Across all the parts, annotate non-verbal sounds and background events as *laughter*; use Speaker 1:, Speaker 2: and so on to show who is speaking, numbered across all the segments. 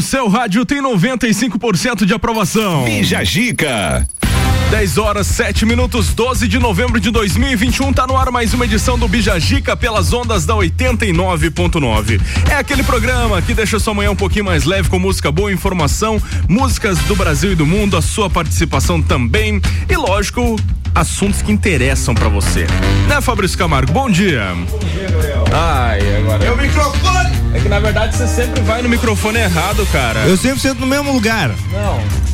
Speaker 1: Seu rádio tem 95% de aprovação.
Speaker 2: Bija Gica.
Speaker 1: 10 horas 7 minutos, 12 de novembro de 2021, tá no ar mais uma edição do Bijagica pelas ondas da 89.9. É aquele programa que deixa sua manhã um pouquinho mais leve com música boa, informação, músicas do Brasil e do mundo, a sua participação também e lógico, assuntos que interessam para você. Né, Fabrício Camargo? Bom dia.
Speaker 3: Bom dia, Gabriel.
Speaker 1: Ai, agora.
Speaker 3: É o microfone!
Speaker 1: É que na verdade você sempre vai no microfone errado, cara.
Speaker 3: Eu sempre sento no mesmo lugar.
Speaker 1: Não.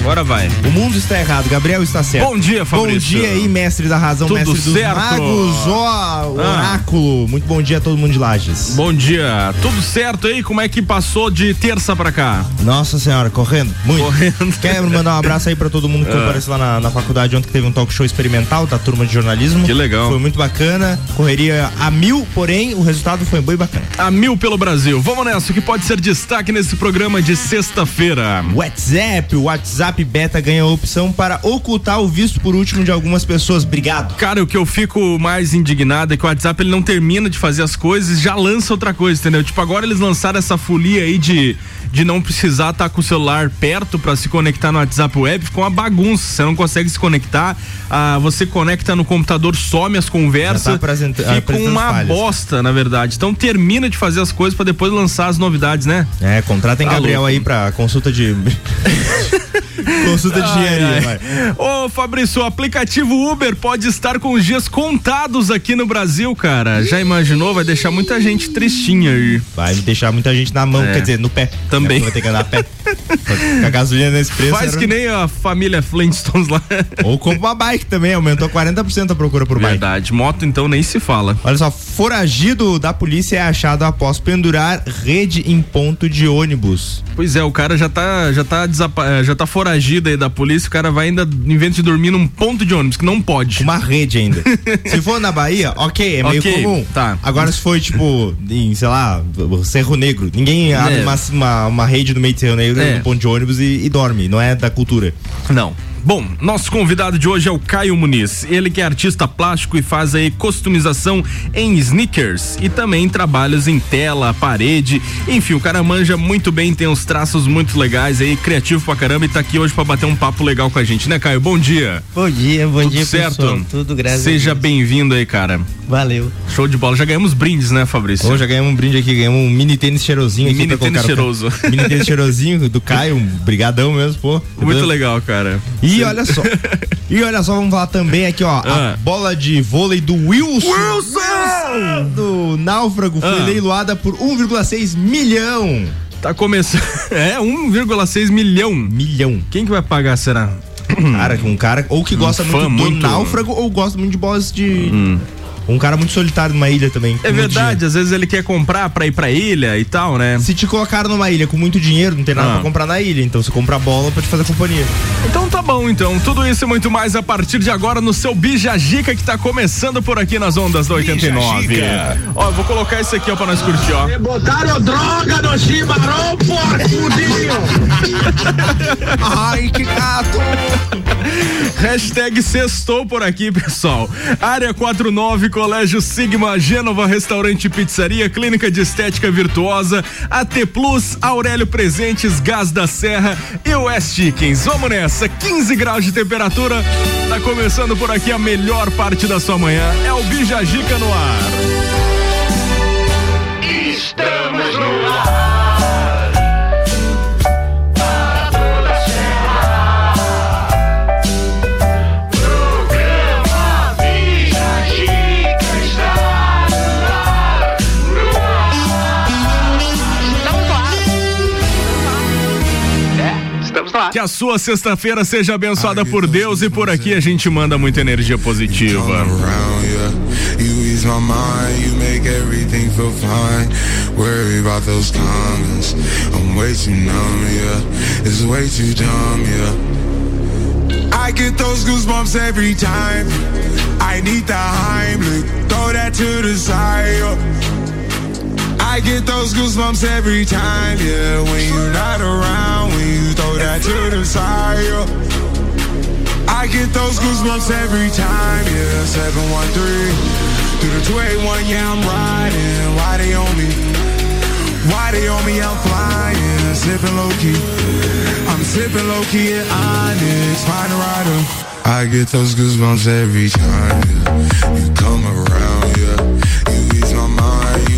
Speaker 1: Agora vai.
Speaker 3: O mundo está errado, Gabriel está certo.
Speaker 1: Bom dia, Fabrício.
Speaker 3: Bom dia aí, mestre da razão,
Speaker 1: Tudo
Speaker 3: mestre dos
Speaker 1: certo?
Speaker 3: magos, ó,
Speaker 1: Ah.
Speaker 3: oráculo. Muito bom dia a todo mundo de Lages.
Speaker 1: Bom dia. Tudo certo aí? Como é que passou de terça pra cá?
Speaker 3: Nossa senhora, correndo, muito.
Speaker 1: Correndo.
Speaker 3: Quero mandar um abraço aí pra todo mundo que
Speaker 1: Ah.
Speaker 3: compareceu lá na, na faculdade ontem que teve um talk show experimental da turma de jornalismo.
Speaker 1: Que legal.
Speaker 3: Foi muito bacana, correria a mil, porém o resultado foi bem bacana.
Speaker 1: A mil pelo Brasil. Vamos nessa, o que pode ser destaque nesse programa de sexta-feira?
Speaker 3: WhatsApp, o WhatsApp Beta ganha a opção para ocultar o visto por último de algumas pessoas. Obrigado.
Speaker 1: Cara, o que eu fico mais indignado é que o WhatsApp ele não termina de fazer as coisas e já lança outra coisa, entendeu? Tipo, agora eles lançaram essa folia aí de, de não precisar estar com o celular perto pra se conectar no WhatsApp Web, ficou uma bagunça. Você não consegue se conectar, ah, você conecta no computador, some as conversas,
Speaker 3: tá
Speaker 1: fica uma
Speaker 3: falhas.
Speaker 1: bosta, na verdade. Então termina de fazer as coisas pra depois lançar as novidades, né?
Speaker 3: É, contratem
Speaker 1: Tá
Speaker 3: Gabriel
Speaker 1: louco.
Speaker 3: aí pra consulta de. *laughs* consulta de engenharia, vai.
Speaker 1: Ô Fabrício, o aplicativo Uber pode estar com os dias contados aqui no Brasil, cara. Já imaginou? Vai deixar muita gente tristinha aí.
Speaker 3: Vai deixar muita gente na mão,
Speaker 1: É.
Speaker 3: quer dizer, no pé.
Speaker 1: Também.
Speaker 3: Vai ter que andar a pé. Com a gasolina nesse preço.
Speaker 1: Faz
Speaker 3: era-
Speaker 1: que nem a família Flintstones lá.
Speaker 3: Ou compra uma bike também, aumentou 40% a procura por bike.
Speaker 1: Verdade, moto então nem se fala.
Speaker 3: Olha só, foragido da polícia é achado após pendurar rede em ponto de ônibus.
Speaker 1: Pois é, o cara já tá, já tá, eh, já tá foragido aí da polícia, o cara vai ainda, vez de dormir num ponto de ônibus, que não pode.
Speaker 3: Uma rede ainda. *laughs* se for na Bahia, ok, é meio
Speaker 1: Ok,
Speaker 3: comum.
Speaker 1: tá.
Speaker 3: Agora, se for, tipo, em, sei lá, Cerro Negro, ninguém abre
Speaker 1: É.
Speaker 3: uma, uma, uma rede no meio de Cerro Negro,
Speaker 1: É.
Speaker 3: no ponto de ônibus e, e dorme. Não é da cultura.
Speaker 1: Não. Bom, nosso convidado de hoje é o Caio Muniz. Ele que é artista plástico e faz aí customização em sneakers e também trabalhos em tela, parede. Enfim, o cara manja muito bem, tem uns traços muito legais aí, criativo pra caramba e tá aqui hoje pra bater um papo legal com a gente, né, Caio? Bom dia.
Speaker 4: Bom dia, bom
Speaker 1: Tudo
Speaker 4: dia,
Speaker 1: certo?
Speaker 4: pessoal. Tudo graças
Speaker 1: Seja bem-vindo aí, cara.
Speaker 4: Valeu.
Speaker 1: Show de bola. Já ganhamos brindes, né, Fabrício?
Speaker 3: Hoje já ganhamos um brinde aqui, ganhamos um mini tênis cheirosinho aqui.
Speaker 1: Mini
Speaker 3: pra
Speaker 1: tênis cheiroso.
Speaker 3: mini tênis cheirosinho do Caio, um brigadão mesmo, pô.
Speaker 1: Muito legal, cara.
Speaker 3: E olha só. *laughs* e olha só, vamos falar também aqui, ó.
Speaker 1: Ah.
Speaker 3: A bola de vôlei do Wilson.
Speaker 1: Wilson!
Speaker 3: Do Náufrago foi
Speaker 1: Ah.
Speaker 3: leiloada por 1,6 milhão.
Speaker 1: Tá começando. *laughs* É, 1,6 milhão.
Speaker 3: Milhão.
Speaker 1: Quem que vai pagar, será?
Speaker 3: Cara, um cara ou que gosta
Speaker 1: fã
Speaker 3: muito do
Speaker 1: muito-
Speaker 3: Náufrago ou gosta muito de bolas de. Um cara muito solitário numa ilha também.
Speaker 1: É verdade, às vezes ele quer comprar pra ir pra ilha e tal, né?
Speaker 3: Se te colocaram numa ilha com muito dinheiro, não tem nada
Speaker 1: Ah.
Speaker 3: pra comprar na ilha. Então você compra a bola pra te fazer companhia.
Speaker 1: Então tá bom, então. Tudo isso e muito mais a partir de agora no seu Bijagica que tá começando por aqui nas ondas da 89.
Speaker 2: Bijagica.
Speaker 1: Ó, eu vou colocar isso aqui ó pra nós curtir, ó.
Speaker 5: Botaram droga no chimarrão, porcudinho! *laughs*
Speaker 3: Ai, que gato!
Speaker 1: Hashtag sextou por aqui, pessoal. Área 49, Colégio Sigma, Gênova, Restaurante e Pizzaria, Clínica de Estética Virtuosa, AT Plus, Aurélio Presentes, Gás da Serra e West Chickens. Vamos nessa, 15 graus de temperatura. Tá começando por aqui a melhor parte da sua manhã. É o Bijagica no ar.
Speaker 5: Estamos no ar! Lá.
Speaker 1: Que a sua sexta-feira seja abençoada por Deus e por aqui a gente manda muita energia positiva.
Speaker 6: around, yeah. You ease my mind, you make everything feel fine. Worry about those comments. I'm way too numb, yeah. It's way too dumb, yeah. I get those goosebumps every time. I need the Heimlich, throw that to the side. I get those goosebumps every time, yeah. When you're not around, when you throw that to the side. yeah. I get those goosebumps every time, yeah. 713 through the 281, yeah, I'm riding. Why they on me? Why they on me? I'm flying. sipping low key. I'm sipping low key at Onyx, find a rider. I get those goosebumps every time yeah. you come around, yeah. You ease my mind,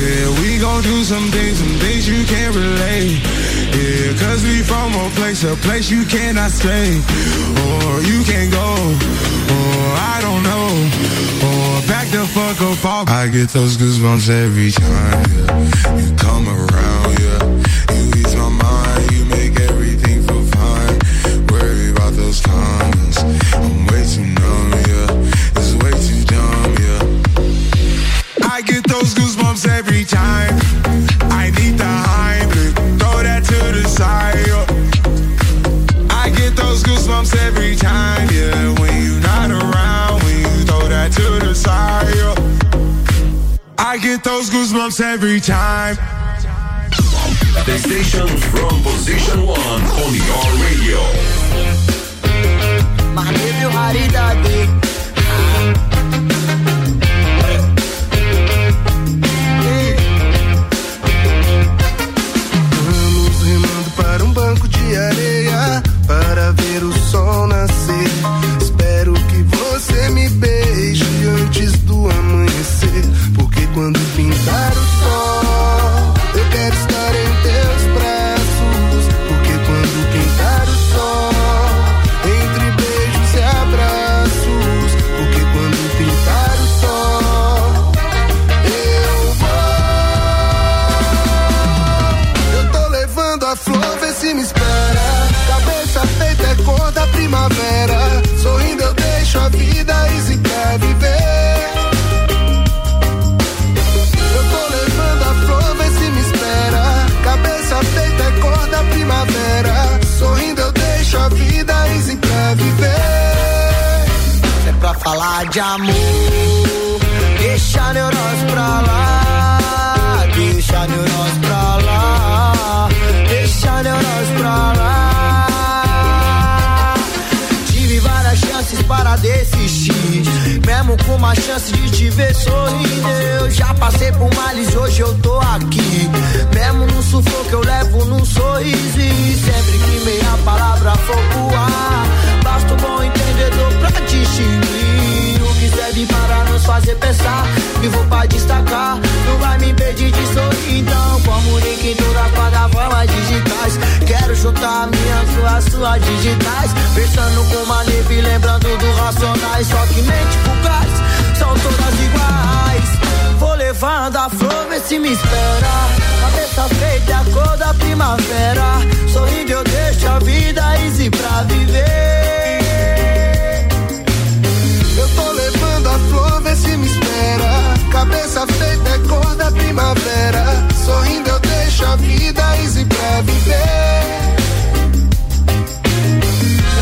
Speaker 6: Yeah, we gon' do some things, some things you can't relate. Yeah, cause we from a place, a place you cannot stay. Or you can't go, or I don't know. Or back the fuck up off. I get those goosebumps every time, yeah. You come around, yeah. You ease my mind, you make everything feel fine. Worry about those comments. I'm way too numb, yeah. It's way too. I get those goosebumps every time. I need the Heimlich, throw that to the side. I get those goosebumps every time, yeah. When you're not around, when you throw that to the side. I get those goosebumps every time.
Speaker 2: The station from position one on your radio.
Speaker 7: Quando pintar o sol,
Speaker 4: falar de amor. Deixa neurose pra lá. Deixa neurose pra lá. Deixa neurose pra lá. Tive várias chances para desistir. Mesmo com uma chance de te ver sorrindo. Eu já passei por males hoje eu tô aqui. Mesmo no sufoco eu levo num sorriso. E sempre que meia palavra for pro ar. Basta o bom entendedor pra distinguir. O que serve para nos fazer pensar. Vivo pra destacar. Não vai me impedir de sorrir. Então comunique as plataformas digitais. Quero juntar minhas com as suas digitais. Pensando com uma lembrando do racionais. Só que mente fugaz, são todas iguais. Vou levando a flor, vê se me espera. Cabeça feita é a cor da primavera. Sorrindo eu deixo a vida easy pra viver.
Speaker 7: Levando a flor, vê se me espera. Cabeça feita é cor da primavera. Sorrindo eu deixo a vida easy pra viver.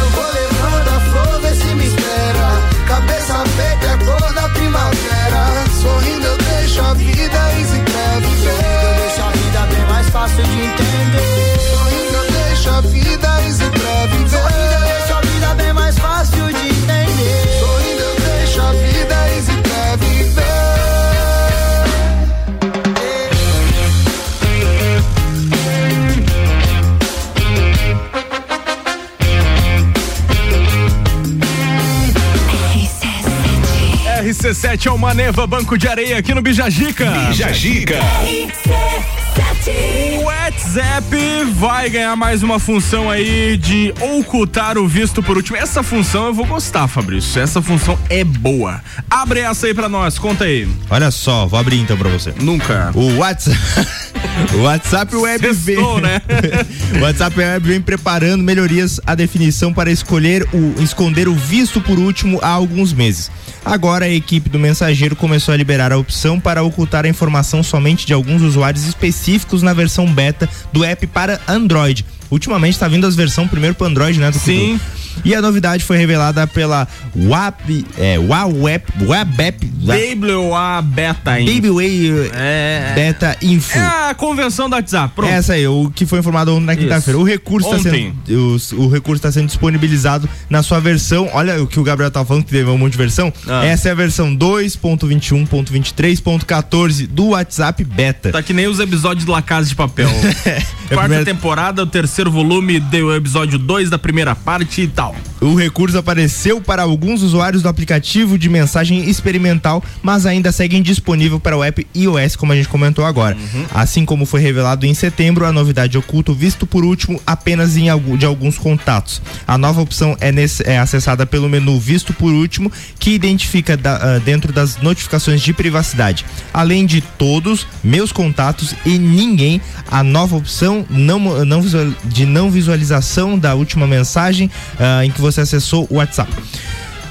Speaker 7: Eu vou levando a flor, vê se me espera. Cabeça feita é cor da primavera. Sorrindo eu deixo a vida easy pra viver.
Speaker 4: Eu deixo a vida bem mais fácil de entender.
Speaker 7: Sorrindo eu deixo a vida
Speaker 1: RC7 é o Maneva Banco de Areia aqui no Bijagica.
Speaker 2: Jajica.
Speaker 1: O WhatsApp vai ganhar mais uma função aí de ocultar o visto por último. Essa função eu vou gostar, Fabrício. Essa função é boa. Abre essa aí pra nós, conta aí.
Speaker 3: Olha só, vou abrir então pra você.
Speaker 1: Nunca.
Speaker 3: O WhatsApp, *laughs* o WhatsApp Web
Speaker 1: Sextou,
Speaker 3: vem,
Speaker 1: né? *laughs*
Speaker 3: o WhatsApp Web vem preparando melhorias à definição para escolher o esconder o visto por último há alguns meses. Agora a equipe do mensageiro começou a liberar a opção para ocultar a informação somente de alguns usuários específicos na versão beta do app para Android. Ultimamente está vindo as versões primeiro para Android, né? Do
Speaker 1: Sim.
Speaker 3: E a novidade foi revelada pela WAP, é, WAWeb, WABEP,
Speaker 1: WA Beta Info.
Speaker 3: Baby
Speaker 1: É.
Speaker 3: Beta Info.
Speaker 1: É a convenção do WhatsApp. Pronto.
Speaker 3: Essa aí, o que foi informado ontem na quinta-feira. O recurso está sendo, o, o recurso está sendo disponibilizado na sua versão. Olha o que o Gabriel tá falando que teve um monte de versão.
Speaker 1: Ah.
Speaker 3: Essa é a versão 2.21.23.14 do WhatsApp Beta.
Speaker 1: Tá que nem os episódios de La Casa de Papel. *laughs*
Speaker 3: É
Speaker 1: Quarta
Speaker 3: primeira-
Speaker 1: temporada, o terceiro volume do episódio 2 da primeira parte e tal.
Speaker 3: O recurso apareceu para alguns usuários do aplicativo de mensagem experimental, mas ainda segue indisponível para o app iOS, como a gente comentou agora. Assim como foi revelado em setembro, a novidade oculta visto por último apenas em algum, de alguns contatos. A nova opção é, nesse- é acessada pelo menu Visto por último, que identifica da- ah, dentro das notificações de privacidade. Além de todos, meus contatos e ninguém, a nova opção não, não de não visualização da última mensagem ah, em que você acessou o WhatsApp.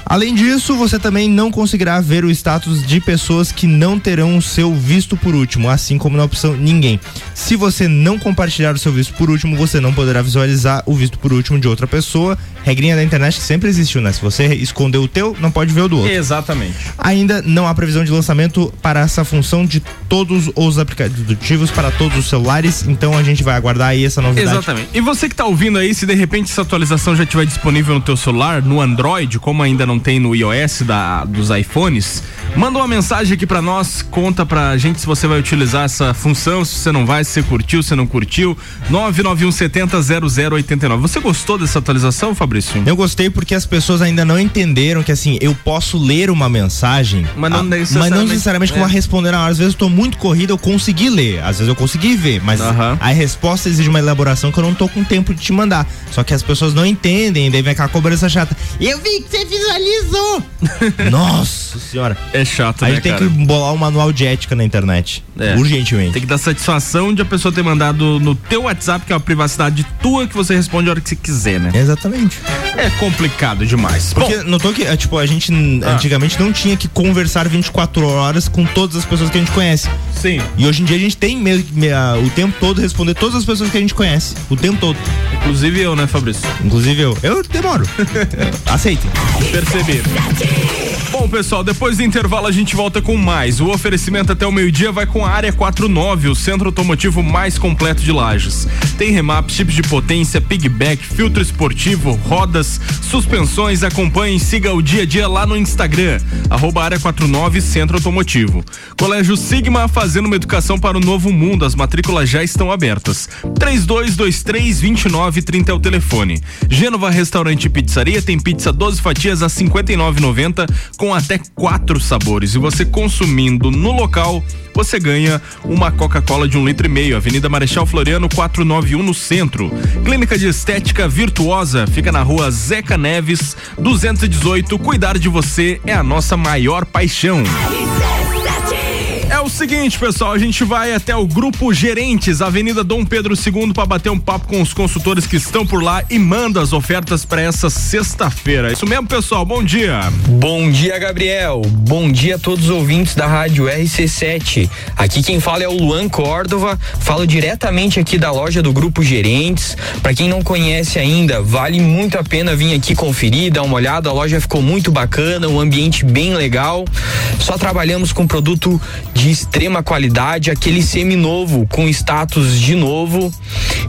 Speaker 3: Além disso, você também não conseguirá ver o status de pessoas que não terão o seu visto por último, assim como na opção ninguém. Se você não compartilhar o seu visto por último, você não poderá visualizar o visto por último de outra pessoa. Regrinha da internet que sempre existiu, né? Se você esconder o teu, não pode ver o do outro.
Speaker 1: Exatamente.
Speaker 3: Ainda não há previsão de lançamento para essa função de todos os aplicativos para todos os celulares, então a gente vai aguardar aí essa novidade.
Speaker 1: Exatamente. E você que tá ouvindo aí, se de repente essa atualização já estiver disponível no teu celular, no Android, como ainda não tem no iOS da, dos iPhones, manda uma mensagem aqui pra nós, conta pra gente se você vai utilizar essa função, se você não vai, se você curtiu, se não curtiu. 991700089. Você gostou dessa atualização, Fabrício?
Speaker 3: Eu gostei porque as pessoas ainda não entenderam que assim, eu posso ler uma mensagem,
Speaker 1: Mas não
Speaker 3: ah,
Speaker 1: necessariamente-
Speaker 3: mas não necessariamente que eu
Speaker 1: é.
Speaker 3: vou responder na hora. Às vezes eu tô muito corrido, eu consegui ler, às vezes eu consegui ver, mas
Speaker 1: Aham.
Speaker 3: a resposta exige uma elaboração que eu não tô com tempo de te mandar. Só que as pessoas não entendem, daí vem aquela cobrança chata. Eu vi que você visualizou! *laughs* Nossa senhora.
Speaker 1: É chato,
Speaker 3: A
Speaker 1: né,
Speaker 3: gente tem
Speaker 1: cara?
Speaker 3: que bolar um manual de ética na internet.
Speaker 1: É.
Speaker 3: Urgentemente.
Speaker 1: Tem que dar satisfação de a pessoa ter mandado no teu WhatsApp, que é uma privacidade tua, que você responde a hora que você quiser, né?
Speaker 3: Exatamente.
Speaker 1: É complicado demais. Bom,
Speaker 3: Porque notou que, é, tipo, a gente
Speaker 1: Ah.
Speaker 3: antigamente não tinha que conversar 24 horas com todas as pessoas que a gente conhece.
Speaker 1: sim.
Speaker 3: E hoje em dia a gente tem meio o tempo todo responder todas as pessoas que a gente conhece. O tempo todo.
Speaker 1: Inclusive eu, né, Fabrício?
Speaker 3: Inclusive eu. Eu demoro. *laughs* Aceitem.
Speaker 1: sebim. Pessoal, depois do intervalo a gente volta com mais. O oferecimento até o meio-dia vai com a Área 49, o centro automotivo mais completo de Lages. Tem remaps, chips de potência, pigback, filtro esportivo, rodas, suspensões. Acompanhe e siga o dia a dia lá no Instagram, arroba Área 49 Centro Automotivo. Colégio Sigma fazendo uma educação para o novo mundo. As matrículas já estão abertas. 3223-2930 é o telefone. Gênova Restaurante e Pizzaria tem pizza 12 fatias a R$ 59,90 com até quatro sabores. E você consumindo no local, você ganha uma Coca-Cola de um litro e meio. Avenida Marechal Floriano 491 no centro. Clínica de Estética Virtuosa fica na rua Zeca Neves 218. Cuidar de você é a nossa maior paixão. É o seguinte, pessoal, a gente vai até o Grupo Gerentes, Avenida Dom Pedro II, para bater um papo com os consultores que estão por lá e manda as ofertas para essa sexta-feira. Isso mesmo, pessoal. Bom dia.
Speaker 8: Bom dia, Gabriel. Bom dia a todos os ouvintes da rádio RC7. Aqui quem fala é o Luan Córdova. Falo diretamente aqui da loja do Grupo Gerentes. Para quem não conhece ainda, vale muito a pena vir aqui conferir, dar uma olhada. A loja ficou muito bacana, um ambiente bem legal. Só trabalhamos com produto de extrema qualidade, aquele semi-novo com status de novo.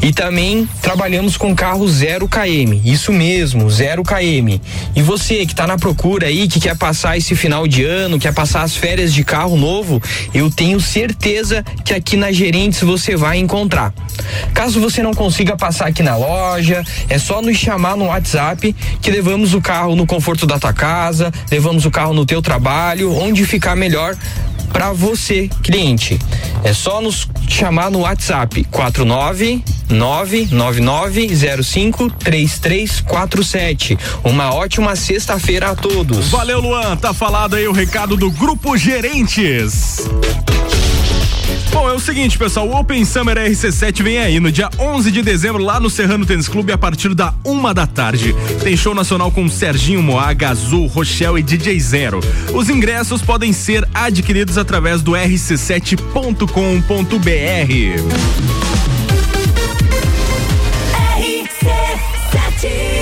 Speaker 8: E também trabalhamos com carro zero km. Isso mesmo, zero km. E você que está na procura aí, que quer passar esse final de ano, quer passar as férias de carro novo, eu tenho certeza que aqui na Gerentes você vai encontrar. Caso você não consiga passar aqui na loja, é só nos chamar no WhatsApp que levamos o carro no conforto da tua casa, levamos o carro no teu trabalho, onde ficar melhor para você, cliente. É só nos chamar no WhatsApp 49 999053347. Uma ótima sexta-feira a todos.
Speaker 1: Valeu, Luan. Tá falado aí o recado do Grupo Gerentes. Bom, é o seguinte, pessoal, o Open Summer RC7 vem aí no dia 11 de dezembro lá no Serrano Tênis Clube a partir da uma da tarde. Tem show nacional com Serginho Moaga, Azul, Rochelle e DJ Zero. Os ingressos podem ser adquiridos através do rc7.com.br.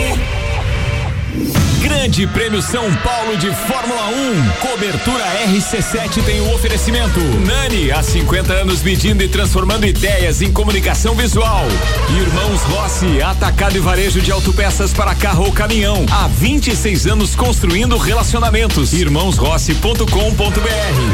Speaker 9: Grande Prêmio São Paulo de Fórmula 1. Cobertura RC7 tem o oferecimento. Nani, há 50 anos medindo e transformando ideias em comunicação visual. Irmãos Rossi, atacado e varejo de autopeças para carro ou caminhão. Há 26 anos construindo relacionamentos. Irmãosrossi.com.br.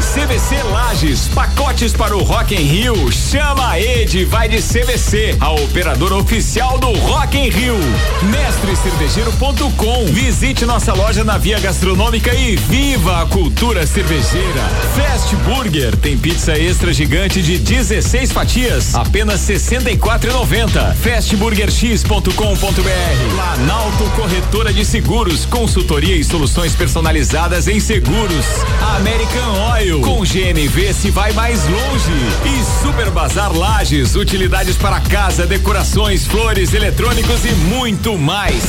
Speaker 9: CVC Lages, pacotes para o Rock in Rio. Chama a Ed, vai de CVC, a operadora oficial do Rock in Rio. Mestrecervejeiro.com. Visite nossa loja na Via Gastronômica e viva a cultura cervejeira. Fast Burger tem pizza extra gigante de 16 fatias, apenas 64,90. Fastburgerx.com.br. Planalto Corretora de Seguros, consultoria e soluções personalizadas em seguros. American Oil, com GNV se vai mais longe. E Super Bazar Lages, utilidades para casa, decorações, flores, eletrônicos e muito mais.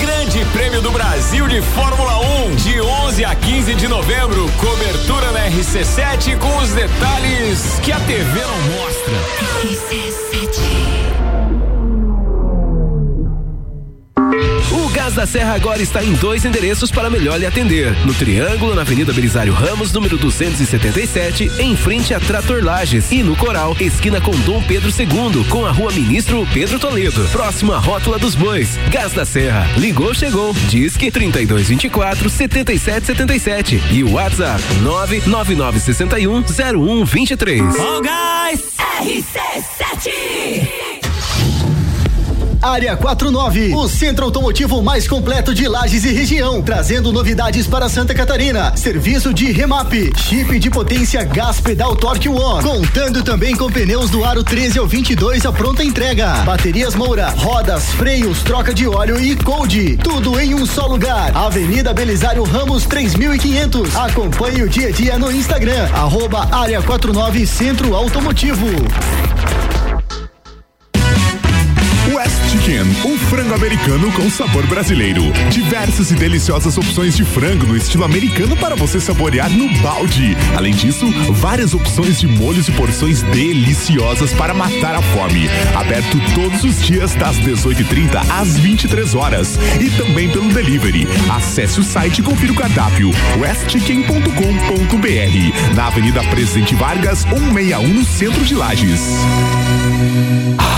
Speaker 9: Grande Prêmio do Brasil de Fórmula 1, de 11 a 15 de novembro. Cobertura na RC7 com os detalhes que a TV não mostra.
Speaker 10: O Gás da Serra agora está em dois endereços para melhor lhe atender. No Triângulo, na Avenida Belisário Ramos, número 277, em frente a Trator Lages. E no Coral, esquina com Dom Pedro II, com a rua Ministro Pedro Toledo. Próximo à Rótula dos Bois. Gás da Serra. Ligou, chegou. Disque 3224 7777. E o WhatsApp 99961 0123.
Speaker 9: Ó, gás!
Speaker 11: Área 49, o centro automotivo mais completo de Lages e região, trazendo novidades para Santa Catarina. Serviço de remap, chip de potência gás pedal Torque One, contando também com pneus do aro 13 ao 22 a pronta entrega. Baterias Moura, rodas, freios, troca de óleo e cold, tudo em um só lugar. Avenida Belisário Ramos 3500. Acompanhe o dia a dia no Instagram, arroba Área 49 Centro Automotivo.
Speaker 12: Chicken, um frango americano com sabor brasileiro. Diversas e deliciosas opções de frango no estilo americano para você saborear no balde. Além disso, várias opções de molhos e porções deliciosas para matar a fome. Aberto todos os dias das 18h30 às 23 horas e também pelo delivery. Acesse o site e confira o cardápio westchicken.com.br na Avenida Presidente Vargas 161 no centro de Lages.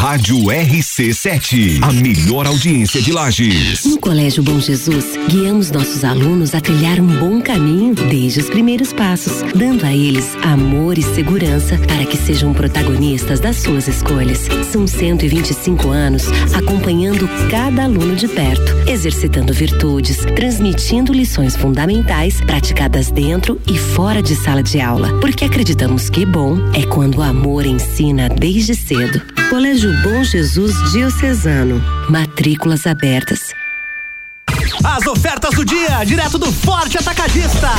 Speaker 2: Rádio RC7, a melhor audiência de Lages.
Speaker 13: No Colégio Bom Jesus, guiamos nossos alunos a trilhar um bom caminho desde os primeiros passos, dando a eles amor e segurança para que sejam protagonistas das suas escolhas. São 125 anos acompanhando cada aluno de perto, exercitando virtudes, transmitindo lições fundamentais praticadas dentro e fora de sala de aula, porque acreditamos que bom é quando o amor ensina desde cedo. Colégio Bom Jesus Diocesano. Matrículas abertas.
Speaker 11: As ofertas do dia, direto do Forte Atacadista.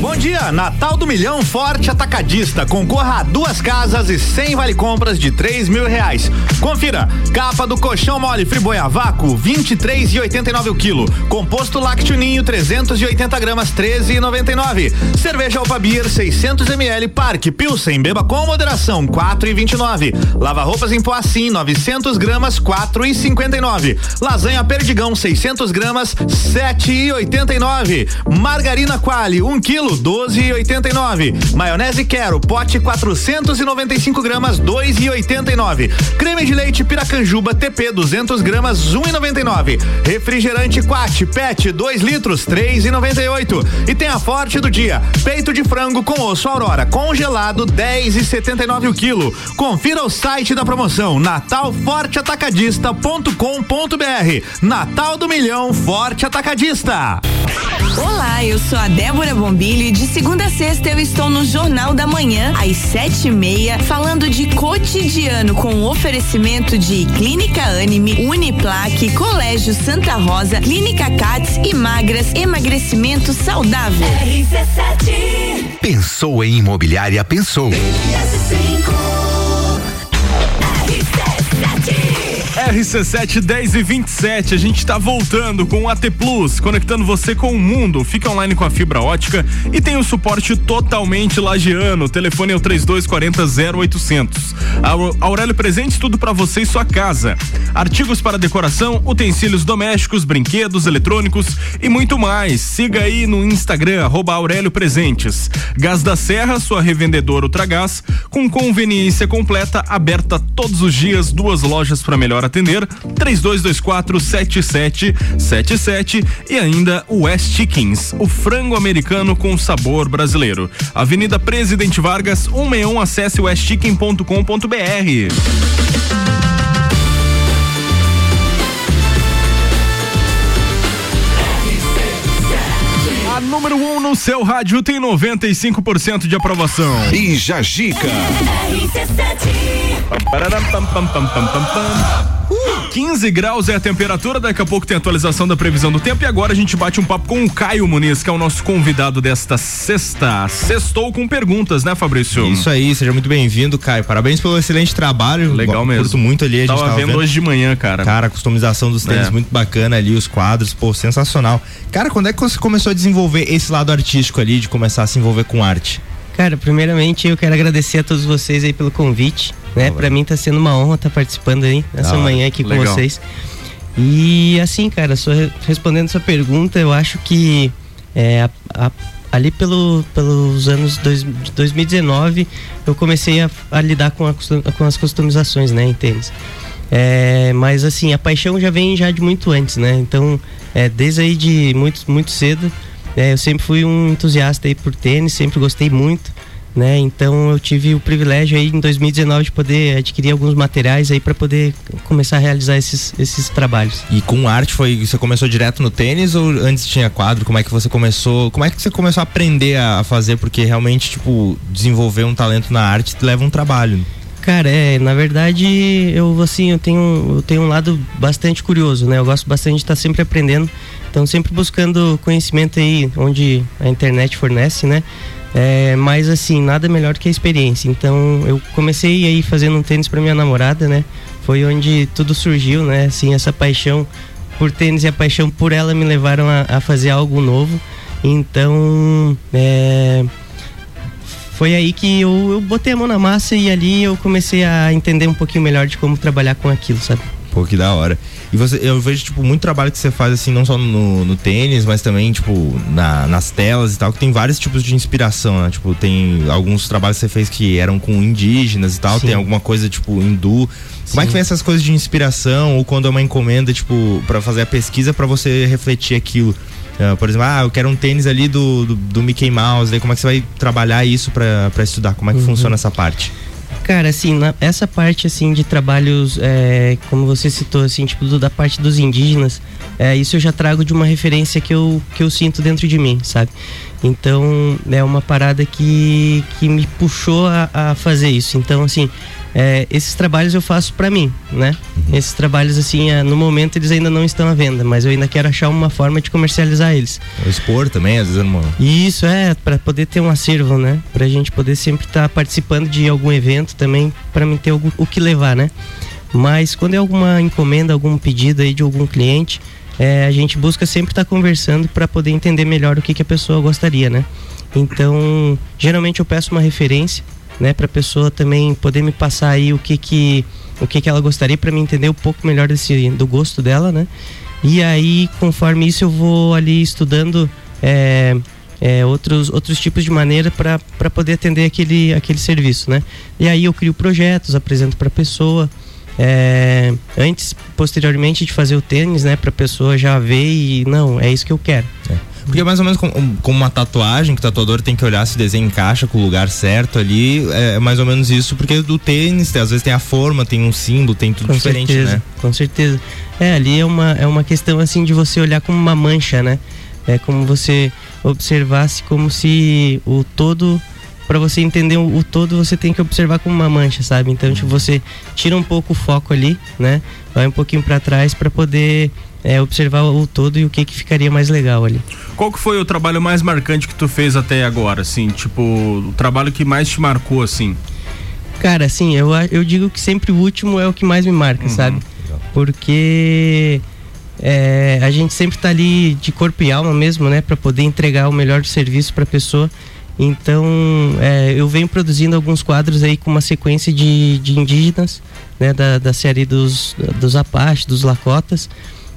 Speaker 11: Bom dia, Natal do Milhão Forte Atacadista. Concorra a duas casas e 100 vale compras de três mil reais. Confira, capa do colchão mole Friboi a vácuo, 23 e 89 o quilo. Composto lácteo ninho, 380 gramas, 13 e 99. Cerveja Alpa Beer, 600 ml, Parque Pilsen, beba com moderação, 4 e 29. Lava roupas em Poacim, 900 gramas, 4 e 59. Lasanha Perdigão, 600 gramas, 7 e 89. Margarina Quali, 1 quilo, 12 e 89. Maionese Quero, pote 495 gramas, 2 e 89. Creme de leite Piracanjuba TP, 200 gramas, 1 e 99. Refrigerante Quat PET, 2 litros, 3 e 98. E tem a forte do dia, peito de frango com osso Aurora, congelado, 10 e 79 o quilo. Confira o site da promoção, natalforteatacadista.com.br. Natal do Milhão Forte Atacadista.
Speaker 14: Olá, eu sou a Débora Bombilho Joinville. De segunda a sexta eu estou no Jornal da Manhã, às sete e meia, falando de cotidiano com oferecimento de Clínica Anime, Uniplaque, Colégio Santa Rosa, Clínica Cats e Magras, emagrecimento saudável.
Speaker 15: Pensou em imobiliária, pensou.
Speaker 1: RC7 10 e 27, a gente tá voltando com o AT Plus, conectando você com o mundo. Fica online com a fibra ótica e tem o suporte totalmente lagiano. O telefone é o 3240 0800. Aur- Aurélio Presentes, tudo pra você e sua casa. Artigos para decoração, utensílios domésticos, brinquedos, eletrônicos e muito mais. Siga aí no Instagram, arroba Aurélio Presentes. Gás da Serra, sua revendedora Ultragás, com conveniência completa, aberta todos os dias, duas lojas para melhor atender, 3224 7777 e ainda o West Chickens, o frango americano com sabor brasileiro. Avenida Presidente Vargas, 161, acesse westchicken.com.br. A número 1 um no seu rádio tem 95% de aprovação.
Speaker 2: E Jajica.
Speaker 1: Pararam, pam, pam, pam, pam, pam, pam. Uh, 15 graus é a temperatura, daqui a pouco tem atualização da previsão do tempo e agora a gente bate um papo com o Caio Muniz, que é o nosso convidado desta sexta. Sextou com perguntas, né, Fabrício?
Speaker 3: Isso aí, seja muito bem-vindo, Caio. Parabéns pelo excelente trabalho.
Speaker 1: Legal mesmo.
Speaker 3: Curto muito ali, a gente
Speaker 1: Tava
Speaker 3: tava
Speaker 1: vendo hoje de manhã, cara.
Speaker 3: Cara, a customização dos tênis
Speaker 1: É.
Speaker 3: muito bacana ali, os quadros, pô, sensacional. Cara, quando é que você começou a desenvolver esse lado artístico ali, de começar a se envolver com arte?
Speaker 16: Cara, primeiramente eu quero agradecer a todos vocês aí pelo convite, né? Pra mim tá sendo uma honra estar participando aí nessa
Speaker 3: hora.
Speaker 16: manhã aqui com
Speaker 3: Legal.
Speaker 16: vocês. E assim, cara, só re- respondendo sua pergunta, eu acho que é, a- a- ali pelo, pelos anos dois, de 2019 eu comecei a, a lidar com, com as customizações, né, em tênis. É, mas assim, a paixão já vem já de muito antes, né? Então, é, desde aí de muito, muito cedo, é, eu sempre fui um entusiasta aí por tênis, sempre gostei muito, né? Então eu tive o privilégio aí em 2019 de poder adquirir alguns materiais aí para poder começar a realizar esses, esses trabalhos.
Speaker 3: E com arte foi, você começou direto no tênis ou antes tinha quadro? Como é que você começou? Como é que você começou a aprender a, fazer? Porque realmente, tipo, desenvolver um talento na arte leva um trabalho.
Speaker 16: Cara, é, na verdade, eu assim, eu tenho, eu tenho um lado bastante curioso, né? Eu gosto bastante de estar sempre aprendendo, então sempre buscando conhecimento aí onde a internet fornece, né? É, mas assim, nada melhor que a experiência. Então, eu comecei aí fazendo um tênis para minha namorada, né? Foi onde tudo surgiu, né? Assim, essa paixão por tênis e a paixão por ela me levaram a, a fazer algo novo. Então, é, foi aí que eu, eu botei a mão na massa e ali eu comecei a entender um pouquinho melhor de como trabalhar com aquilo, sabe?
Speaker 3: Pô, que da hora. E você, eu vejo, tipo, muito trabalho que você faz, assim, não só no, no tênis, mas também, tipo, na- nas telas e tal, que tem vários tipos de inspiração, né? Tipo, tem alguns trabalhos que você fez que eram com indígenas e tal,
Speaker 16: Sim.
Speaker 3: tem alguma coisa, tipo, hindu. Como é que vem essas coisas de inspiração, ou quando é uma encomenda, tipo, pra fazer a pesquisa pra você refletir aquilo? Ah, por exemplo, ah, eu quero um tênis ali do, do, do Mickey Mouse, daí como é que você vai trabalhar isso pra, pra estudar? Como é que
Speaker 16: Uhum.
Speaker 3: funciona essa parte?
Speaker 16: Cara, assim, na- essa parte assim de trabalhos, é, como você citou, assim, tipo, do- da parte dos indígenas, é, isso eu já trago de uma referência que eu, que eu sinto dentro de mim, sabe? Então, é uma parada que, que me puxou a, a fazer isso. Então, assim, é, esses trabalhos eu faço pra mim, né? Esses trabalhos, assim, é, no momento eles ainda não estão à venda, mas eu ainda quero achar uma forma de comercializar eles.
Speaker 3: Expor também, às vezes, numa...
Speaker 16: Isso é para poder ter um acervo, né? Pra gente poder sempre estar participando de algum evento também, para mim ter algo, o que levar, né? Mas quando é alguma encomenda, algum pedido aí de algum cliente, é, a gente busca sempre estar conversando para poder entender melhor o que, que a pessoa gostaria, né? Então, geralmente eu peço uma referência, né, para a pessoa também poder me passar aí o que que o que que ela gostaria para me entender um pouco melhor desse do gosto dela, né? E aí, conforme isso, eu vou ali estudando é, é, outros, outros tipos de maneira para poder atender aquele, aquele serviço, né? E aí eu crio projetos, apresento para a pessoa. é, antes, posteriormente de fazer o tênis, né? Para a pessoa já ver e não, é isso que eu quero.
Speaker 3: Porque é mais ou menos como, como uma tatuagem, que o tatuador tem que olhar se o desenho encaixa com o lugar certo ali. É mais ou menos isso, porque do tênis, às vezes tem a forma, tem um símbolo, tem tudo
Speaker 16: Com
Speaker 3: diferente,
Speaker 16: certeza,
Speaker 3: né?
Speaker 16: Com certeza. É, ali é uma, é uma questão assim de você olhar como uma mancha, né? É como você observasse como se o todo para você entender o, o todo, você tem que observar como uma mancha, sabe? Então, tipo, você tira um pouco o foco ali, né? Vai um pouquinho para trás para poder é, observar o todo e o que que ficaria mais legal ali.
Speaker 1: Qual que foi o trabalho mais marcante que tu fez até agora, assim? Tipo, o trabalho que mais te marcou, assim?
Speaker 16: Cara, assim, eu, a- eu digo que sempre o último é o que mais me marca, sabe? Porque é, a gente sempre tá ali de corpo e alma mesmo, né? Pra poder entregar o melhor serviço pra pessoa. Então, é, eu venho produzindo alguns quadros aí com uma sequência de, de indígenas, né? Da, da série dos, dos Apaches, dos Lakotas.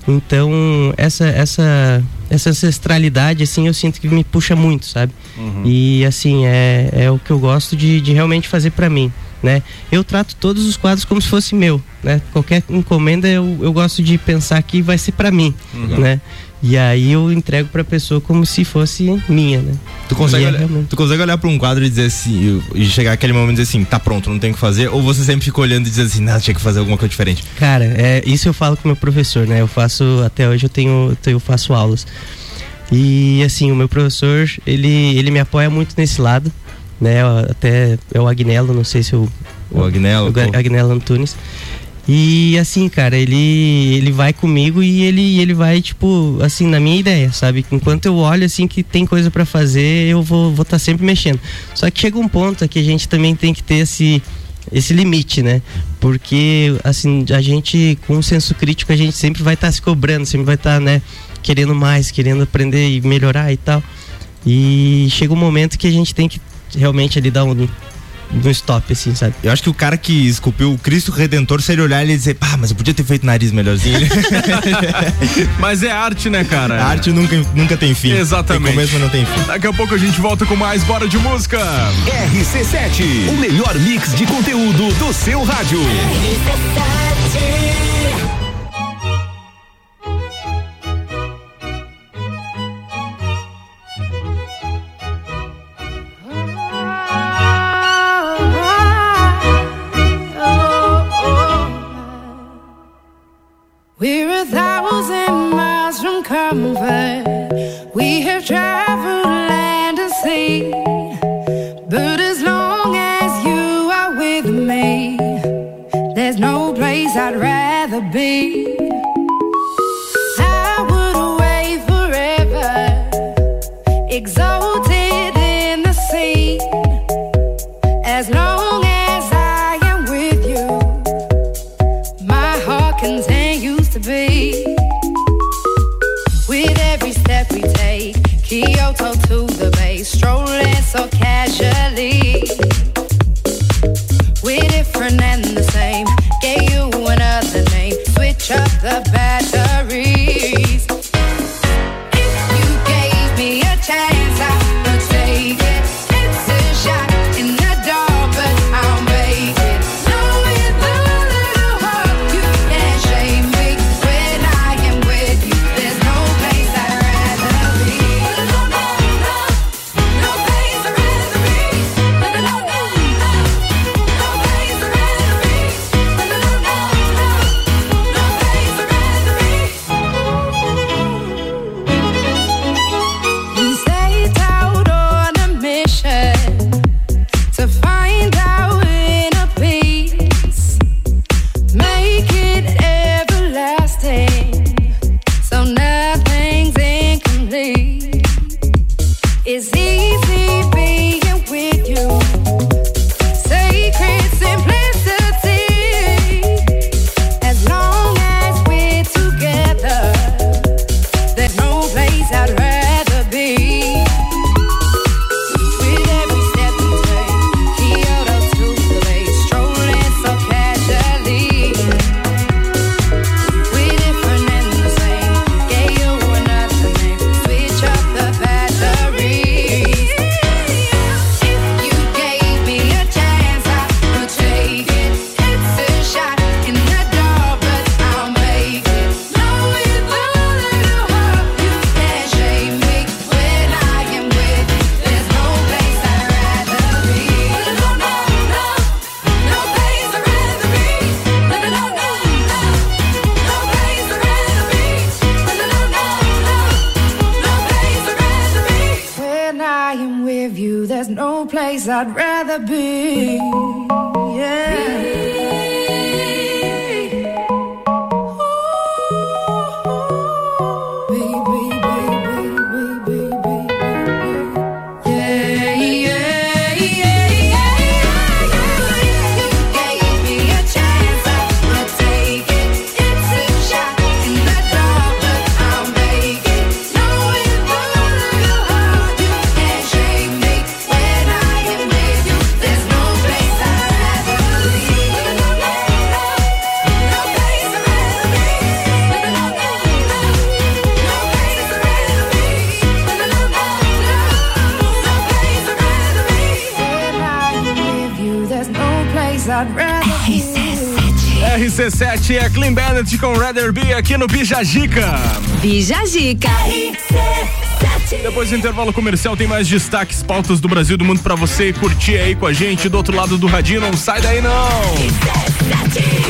Speaker 16: Então, essa, essa, essa ancestralidade, assim, eu sinto que me puxa muito, sabe? E, assim, é, é o que eu gosto de, de realmente fazer pra mim, né? Eu trato todos os quadros como se fosse meu, né? Qualquer encomenda eu, eu gosto de pensar que vai ser pra mim,
Speaker 3: Uhum.
Speaker 16: né? E aí eu entrego pra pessoa como se fosse minha, né?
Speaker 3: Tu consegue,
Speaker 16: E é
Speaker 3: olhar, tu consegue olhar pra um quadro e dizer assim, e chegar aquele momento e dizer assim, tá pronto, não tem o que fazer? Ou você sempre fica olhando e diz assim, não, tinha que fazer alguma coisa diferente?
Speaker 16: Cara, é, isso eu falo com meu professor, né? Eu faço, até hoje eu tenho, eu faço aulas. E assim, o meu professor, ele, ele me apoia muito nesse lado, né? Até é o Agnello, não sei se eu...
Speaker 3: O Agnello,
Speaker 16: O. Agnello Antunes. E assim, cara, ele ele vai comigo e ele ele vai tipo assim na minha ideia, sabe? Enquanto eu olho assim que tem coisa pra fazer, eu vou vou estar sempre mexendo. Só que chega um ponto que a gente também tem que ter esse esse limite, né? Porque assim, a gente com o senso crítico a gente sempre vai estar se cobrando, sempre vai estar, né, querendo mais, querendo aprender e melhorar e tal. E chega um momento que a gente tem que realmente ali dar um no stop, assim, sabe?
Speaker 3: Eu acho que o cara que esculpiu o Cristo Redentor, se ele olhar ele ia dizer, pá, mas eu podia ter feito nariz melhorzinho. *laughs* *laughs*
Speaker 1: Mas é arte, né, cara?
Speaker 3: A arte nunca, nunca tem fim.
Speaker 1: Exatamente.
Speaker 3: Tem começo, mas não tem fim.
Speaker 1: Daqui a pouco a gente volta com mais Bora de Música.
Speaker 9: RC7, o melhor mix de conteúdo do seu rádio.
Speaker 17: We're a thousand miles from comfort. We have traveled land and sea. But as long as you are with me, there's no place I'd rather be. I would away forever, exalted no
Speaker 1: Bijagica.
Speaker 14: Bijagica.
Speaker 1: Depois do intervalo comercial tem mais destaques, pautas do Brasil do mundo pra você curtir aí com a gente do outro lado do radinho. Não sai daí não.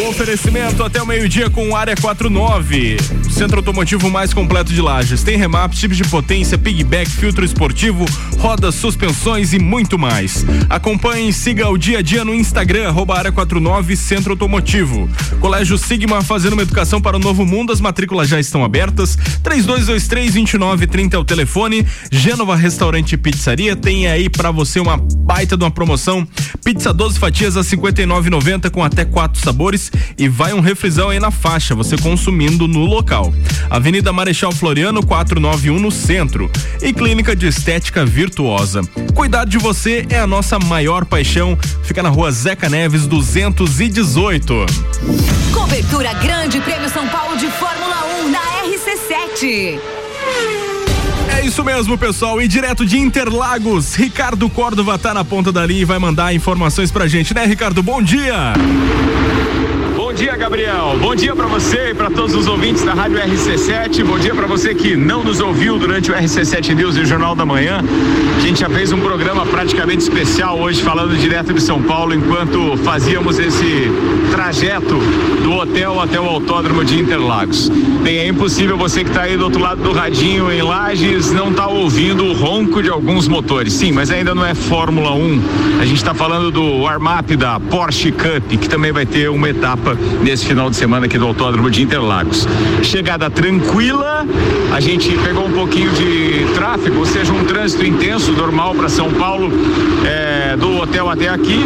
Speaker 1: O oferecimento até o meio-dia com área 49. Centro automotivo mais completo de lajes. Tem remap, chips de potência, pigback, filtro esportivo, rodas, suspensões e muito mais. Acompanhe e siga o dia a dia no Instagram, arroba área 49 Centro Automotivo. Colégio Sigma fazendo uma educação para o novo mundo. As matrículas já estão abertas. 3223-2930 é o telefone. Gênova Restaurante e Pizzaria tem aí pra você uma baita de uma promoção. Pizza 12 fatias a 59,90 com até quatro sabores e vai um refrisão aí na faixa, você consumindo no local. Avenida Marechal Floriano 491 no centro. E Clínica de Estética Virtuosa. Cuidar de você é a nossa maior paixão. Fica na rua Zeca Neves 218.
Speaker 18: Cobertura Grande Prêmio São Paulo de Fórmula 1 na RC7.
Speaker 1: É isso mesmo, pessoal. E direto de Interlagos, Ricardo Córdova tá na ponta da linha e vai mandar informações pra gente, né, Ricardo? Bom dia!
Speaker 19: Bom dia, Gabriel. Bom dia para você e para todos os ouvintes da Rádio RC7. Bom dia para você que não nos ouviu durante o RC7 News e o Jornal da Manhã. A gente já fez um programa praticamente especial hoje falando direto de São Paulo enquanto fazíamos esse trajeto do hotel até o autódromo de Interlagos. Bem, é impossível você que está aí do outro lado do radinho em Lages não tá ouvindo o ronco de alguns motores. Sim, mas ainda não é Fórmula 1. A gente está falando do warm-up da Porsche Cup, que também vai ter uma etapa nesse final de semana aqui do Autódromo de Interlagos. Chegada tranquila, a gente pegou um pouquinho de tráfego, ou seja, um trânsito intenso, normal para São Paulo, é, do hotel até aqui.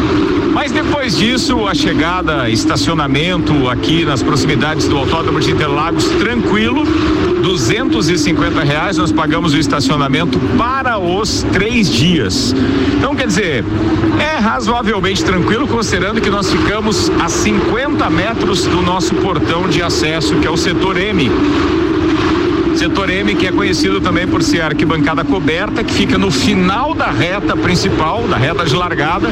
Speaker 19: Mas depois disso, a chegada, estacionamento aqui nas proximidades do Autódromo de Interlagos, tranquilo, 250 reais nós pagamos o estacionamento para os três dias. Então, quer dizer, é razoavelmente tranquilo, considerando que nós ficamos a 50 metros do nosso portão de acesso, que é o setor M. Setor M, que é conhecido também por ser arquibancada coberta, que fica no final da reta principal, da reta de largada.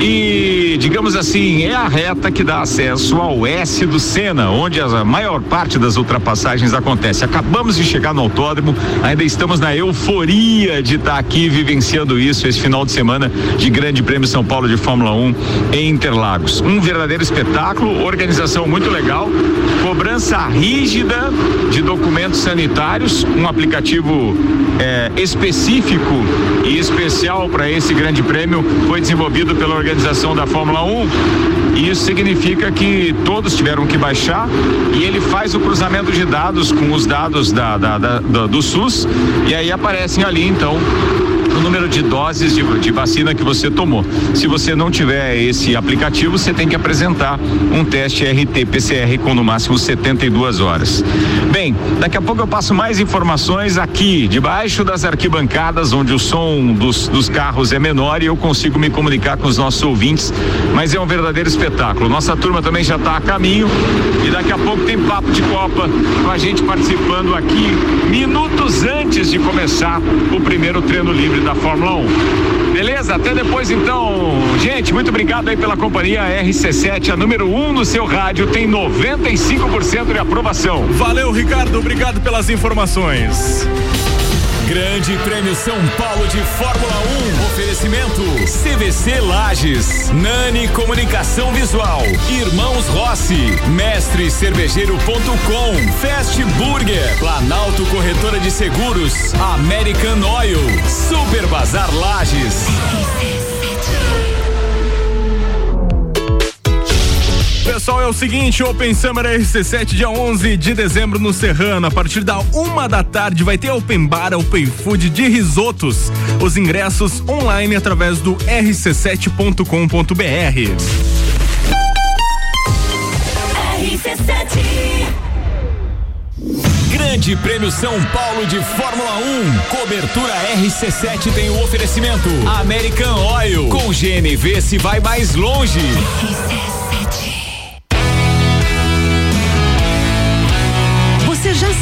Speaker 19: E, digamos assim, é a reta que dá acesso ao S do Sena, onde a maior parte das ultrapassagens acontece. Acabamos de chegar no autódromo, ainda estamos na euforia de estar aqui vivenciando isso esse final de semana de Grande Prêmio São Paulo de Fórmula 1 em Interlagos. Um verdadeiro espetáculo, organização muito legal, cobrança rígida de documentos sanitários, um aplicativo é, específico e especial para esse grande prêmio foi desenvolvido pela organização da Fórmula 1 e isso significa que todos tiveram que baixar e ele faz o cruzamento de dados com os dados da, da- da- da- do SUS e aí aparecem ali então o número de doses de, de vacina que você tomou. Se você não tiver esse aplicativo, você tem que apresentar um teste RT-PCR com no máximo 72 horas. Bem, daqui a pouco eu passo mais informações aqui, debaixo das arquibancadas, onde o som dos, dos carros é menor e eu consigo me comunicar com os nossos ouvintes, mas é um verdadeiro espetáculo. Nossa turma também já está a caminho e daqui a pouco tem papo de Copa com a gente participando aqui minutos antes de começar o primeiro treino livre da Fórmula 1. Beleza? Até depois então. Gente, muito obrigado aí pela companhia RC7, a número 1 um no seu rádio, tem 95% de aprovação.
Speaker 1: Valeu, Ricardo. Obrigado pelas informações.
Speaker 9: Grande Prêmio São Paulo de Fórmula 1. Oferecimento CVC Lages, Nani Comunicação Visual, Irmãos Rossi, Mestre Cervejeiro.com, Fast Burger, Planalto Corretora de Seguros, American Oil, Super Bazar Lages.
Speaker 1: pessoal, é o seguinte, Open Summer é RC7, dia 11 de dezembro no Serrano. A partir da uma da tarde vai ter Open Bar, Open Food de risotos. Os ingressos online através do rc7.com.br.
Speaker 9: Grande Prêmio São Paulo de Fórmula 1. Cobertura RC7 tem o oferecimento American Oil. Com GNV se vai mais longe.
Speaker 20: RC7.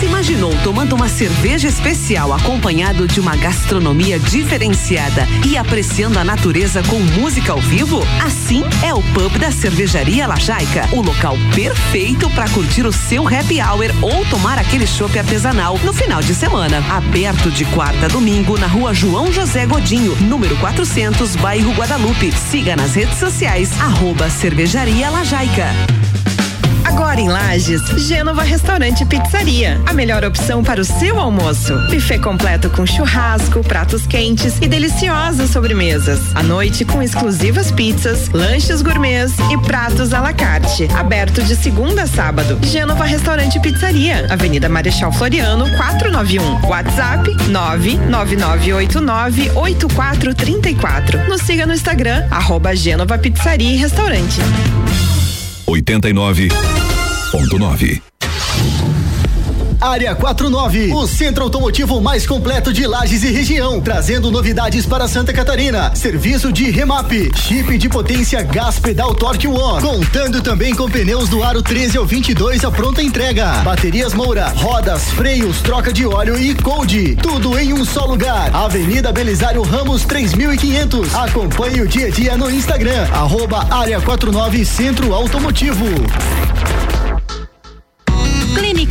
Speaker 20: Se imaginou tomando uma cerveja especial acompanhado de uma gastronomia diferenciada e apreciando a natureza com música ao vivo? Assim é o pub da Cervejaria Lajaica, o local perfeito para curtir o seu happy hour ou tomar aquele chopp artesanal no final de semana. Aberto de quarta a domingo na rua João José Godinho, número 400, bairro Guadalupe. Siga nas redes sociais, arroba Cervejaria Lajaica.
Speaker 21: Agora em Lages, Gênova Restaurante e Pizzaria. A melhor opção para o seu almoço. Buffet completo com churrasco, pratos quentes e deliciosas sobremesas. À noite com exclusivas pizzas, lanches gourmets e pratos à la carte. Aberto de segunda a sábado. Gênova Restaurante e Pizzaria. Avenida Marechal Floriano, 491. WhatsApp 999898434. Nos siga no Instagram, arroba Gênova Pizzaria e Restaurante.
Speaker 22: 89.9.
Speaker 23: Área 49, o centro automotivo mais completo de Lages e região, trazendo novidades para Santa Catarina. Serviço de remap, chip de potência gás pedal Torque One, contando também com pneus do aro 13 ao 22 a pronta entrega. Baterias Moura, rodas, freios, troca de óleo e cold. Tudo em um só lugar. Avenida Belisário Ramos 3500. Acompanhe o dia a dia no Instagram, arroba Área 49 Centro Automotivo.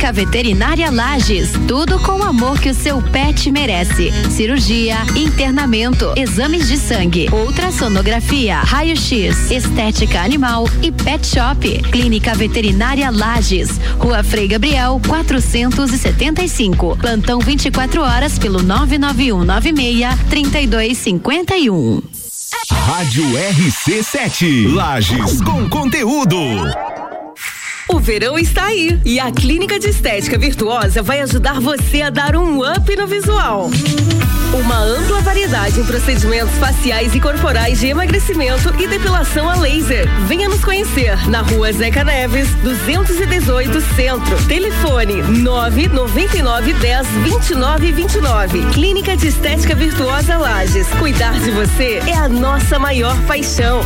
Speaker 24: Clínica Veterinária Lages, tudo com o amor que o seu pet merece. Cirurgia, internamento, exames de sangue, ultrassonografia, raio-x, estética animal e pet shop. Clínica Veterinária Lages, Rua Frei Gabriel, 475. Plantão 24 horas pelo 99196 3251.
Speaker 22: Rádio RC7. Lages com conteúdo.
Speaker 25: O verão está aí e a Clínica de Estética Virtuosa vai ajudar você a dar um up no visual. Uma ampla variedade em procedimentos faciais e corporais de emagrecimento e depilação a laser. Venha nos conhecer na rua Zeca Neves, 218 Centro. Telefone 999 10 29 29. Clínica de Estética Virtuosa Lages. Cuidar de você é a nossa maior paixão.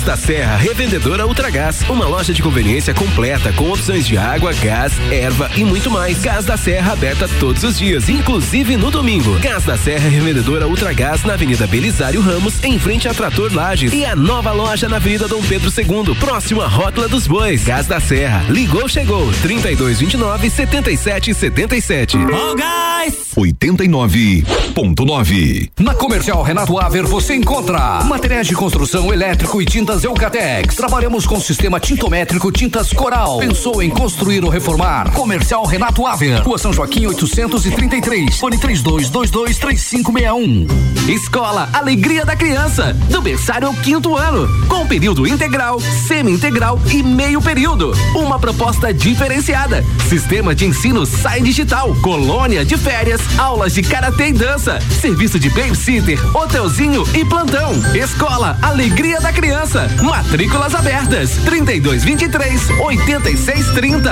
Speaker 10: Gás da Serra, revendedora Ultragás, uma loja de conveniência completa com opções de água, gás, erva e muito mais. Gás da Serra aberta todos os dias, inclusive no domingo. Gás da Serra, revendedora Ultragás na Avenida Belisário Ramos, em frente a Trator Lages e a nova loja na Avenida Dom Pedro II, próximo à Rótula dos Bois. Gás da Serra, ligou, chegou, 3229 7777.
Speaker 9: Ó, gás!
Speaker 22: 89.9.
Speaker 26: Na Comercial Renato Aver você encontra materiais de construção elétrico e tintas Eucatex. Trabalhamos com sistema tintométrico Tintas Coral. Pensou em construir ou reformar? Comercial Renato Aver. Rua São Joaquim 833. Fone 32223561.
Speaker 10: Escola Alegria da Criança, do berçário ao quinto ano, com período integral, semi-integral e meio período. Uma proposta diferenciada. Sistema de ensino Sai Digital, colônia de férias, aulas de karatê e dança, serviço de babysitter, hotelzinho e plantão. Escola Alegria da Criança, matrículas abertas, 3223 8630.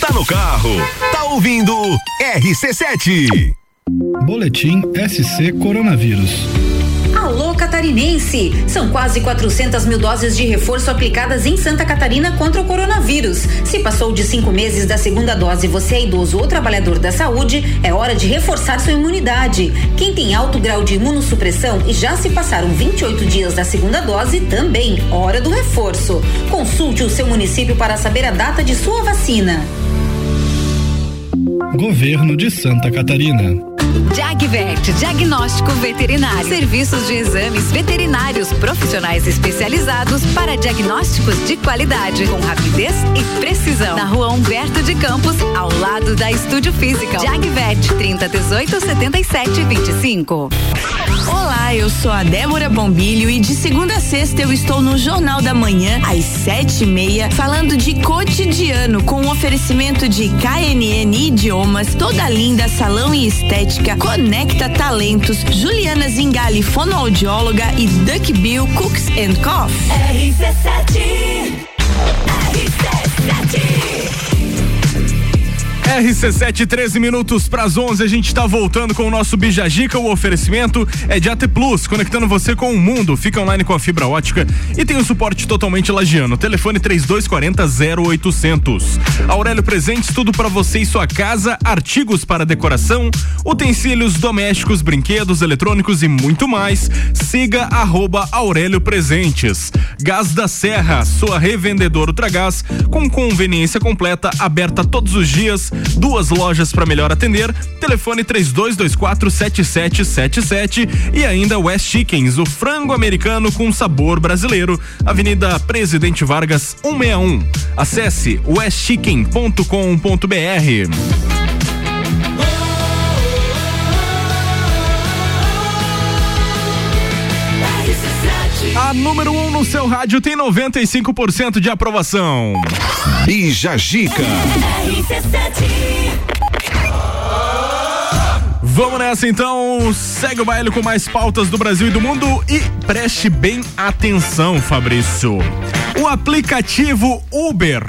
Speaker 22: Tá no carro, tá ouvindo RC7.
Speaker 27: Boletim SC Coronavírus.
Speaker 18: Alô catarinense! São quase 400 mil doses de reforço aplicadas em Santa Catarina contra o coronavírus. Se passou de cinco meses da segunda dose você é idoso ou trabalhador da saúde, é hora de reforçar sua imunidade. Quem tem alto grau de imunossupressão e já se passaram 28 dias da segunda dose, também hora do reforço. Consulte o seu município para saber a data de sua vacina.
Speaker 27: Governo de Santa Catarina.
Speaker 24: Jagvet, diagnóstico veterinário. Serviços de exames veterinários profissionais especializados para diagnósticos de qualidade, com rapidez e precisão. Na rua Humberto de Campos, ao lado da Estúdio Física. Jagvet, 30 18 77 25.
Speaker 14: Olá, eu sou a Débora Bombilho e de segunda a sexta eu estou no Jornal da Manhã, às sete e meia, falando de cotidiano, com um oferecimento de KNN Idiomas, Toda Linda Salão e Estética, Conecta Talentos, Juliana Zingali, fonoaudióloga e Duck Bill Cooks and Coffee.
Speaker 17: RC7
Speaker 1: RC7, 13 minutos para as 11, a gente está voltando com o nosso Bijagica. O oferecimento é de AT Plus, conectando você com o mundo. Fica online com a fibra ótica e tem o suporte totalmente lagiano. Telefone 3240 0800. Aurélio Presentes, tudo para você e sua casa, artigos para decoração, utensílios domésticos, brinquedos, eletrônicos e muito mais. Siga arroba Aurélio Presentes. Gás da Serra, sua revendedora Ultragás, com conveniência completa, aberta todos os dias duas lojas para melhor atender. Telefone 3224 7777 e ainda West Chickens, o frango americano com sabor brasileiro. Avenida Presidente Vargas 161. Acesse westchicken.com.br. A número 1 um no seu rádio tem 95% de aprovação.
Speaker 22: Bija Gica.
Speaker 1: Vamos nessa então, segue o baile com mais pautas do Brasil e do mundo e preste bem atenção, Fabrício. O aplicativo Uber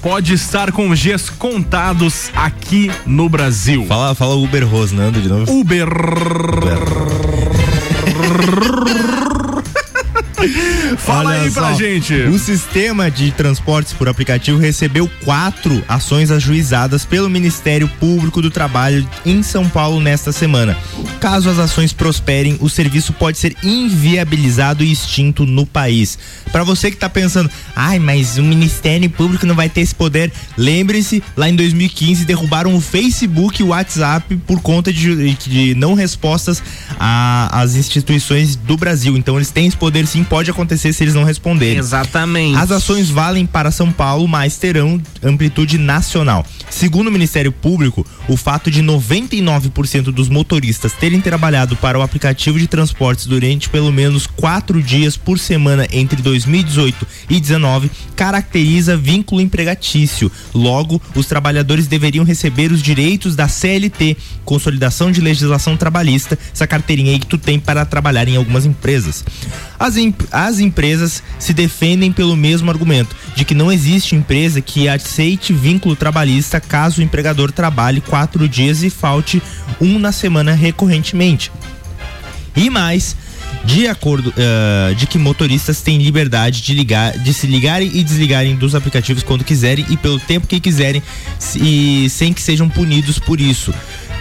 Speaker 1: pode estar com os dias contados aqui no Brasil.
Speaker 3: Fala, fala Uber Rosnando de novo.
Speaker 1: Uber. *laughs* Fala
Speaker 3: Olha
Speaker 1: aí pra
Speaker 3: só,
Speaker 1: gente.
Speaker 3: O sistema de transportes por aplicativo recebeu quatro ações ajuizadas pelo Ministério Público do Trabalho em São Paulo nesta semana. Caso as ações prosperem, o serviço pode ser inviabilizado e extinto no país. Pra você que tá pensando, ai, mas o Ministério Público não vai ter esse poder, lembre-se, lá em 2015 derrubaram o Facebook e o WhatsApp por conta de, de não respostas às instituições do Brasil. Então eles têm esse poder sim, pode acontecer se eles não responderem.
Speaker 1: Exatamente.
Speaker 3: As ações valem para São Paulo, mas terão amplitude nacional. Segundo o Ministério Público, o fato de 99% dos motoristas terem trabalhado para o aplicativo de transportes durante pelo menos quatro dias por semana entre 2018 e 2019 caracteriza vínculo empregatício. Logo, os trabalhadores deveriam receber os direitos da CLT, Consolidação de Legislação Trabalhista, essa carteirinha aí que tu tem para trabalhar em algumas empresas. As, em- as empresas se defendem pelo mesmo argumento, de que não existe empresa que aceite vínculo trabalhista caso o empregador trabalhe quatro dias e falte um na semana recorrentemente. E mais, de acordo eh, de que motoristas têm liberdade de ligar, de se ligarem e desligarem dos aplicativos quando quiserem e pelo tempo que quiserem se- e sem que sejam punidos por isso.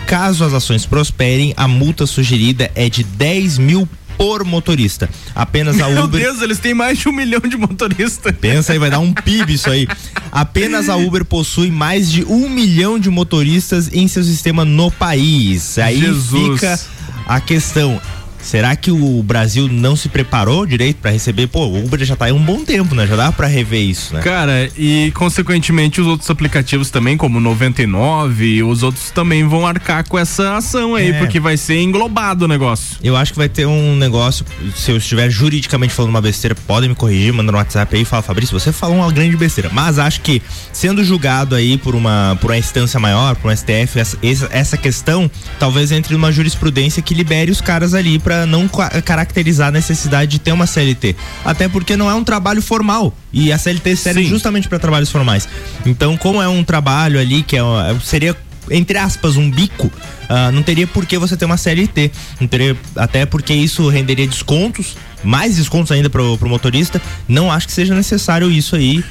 Speaker 3: Caso as ações prosperem, a multa sugerida é de 10 mil por motorista. Apenas a
Speaker 1: Meu
Speaker 3: Uber.
Speaker 1: Deus, eles têm mais de um milhão de motoristas.
Speaker 3: Pensa aí, vai dar um PIB isso aí. Apenas a Uber possui mais de um milhão de motoristas em seu sistema no país. Aí
Speaker 1: Jesus.
Speaker 3: fica a questão. Será que o Brasil não se preparou direito para receber? Pô, o Uber já tá aí um bom tempo, né? Já dá para rever isso, né?
Speaker 1: Cara, e consequentemente os outros aplicativos também, como o 99, os outros também vão arcar com essa ação aí,
Speaker 3: É.
Speaker 1: porque vai ser englobado o negócio.
Speaker 3: Eu acho que vai ter um negócio, se eu estiver juridicamente falando uma besteira, podem me corrigir, manda no WhatsApp aí e fala, Fabrício, você falou uma grande besteira. Mas acho que sendo julgado aí por uma, por uma instância maior, por um STF, essa, essa, questão talvez entre numa jurisprudência que libere os caras ali não ca- caracterizar a necessidade de ter uma CLT. Até porque não é um trabalho formal. E a CLT serve justamente para trabalhos formais. Então, como é um trabalho ali que é, uma- seria entre aspas, um bico, ah, não teria por que você ter uma CLT. Não teria, até porque isso renderia descontos, mais descontos ainda pro, pro motorista. Não acho que seja necessário isso aí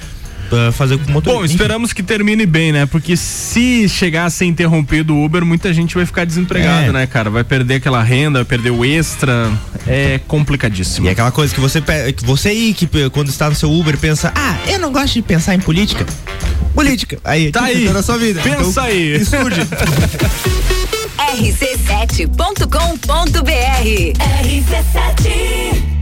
Speaker 3: fazer com o motorista.
Speaker 1: Bom, esperamos que termine bem, né? Porque se chegar a ser interrompido o Uber, muita gente vai ficar desempregado,
Speaker 3: É.
Speaker 1: né, cara? Vai perder aquela renda, vai perder o extra. É complicadíssimo.
Speaker 3: E é aquela coisa que você, que você aí, que quando está no seu Uber, pensa, ah, eu não gosto de pensar em política. Política. Aí,
Speaker 1: Tá aí.
Speaker 3: na sua vida.
Speaker 1: Pensa
Speaker 3: Então,
Speaker 1: aí.
Speaker 3: Estude.
Speaker 28: rc7.com.br.
Speaker 1: RC7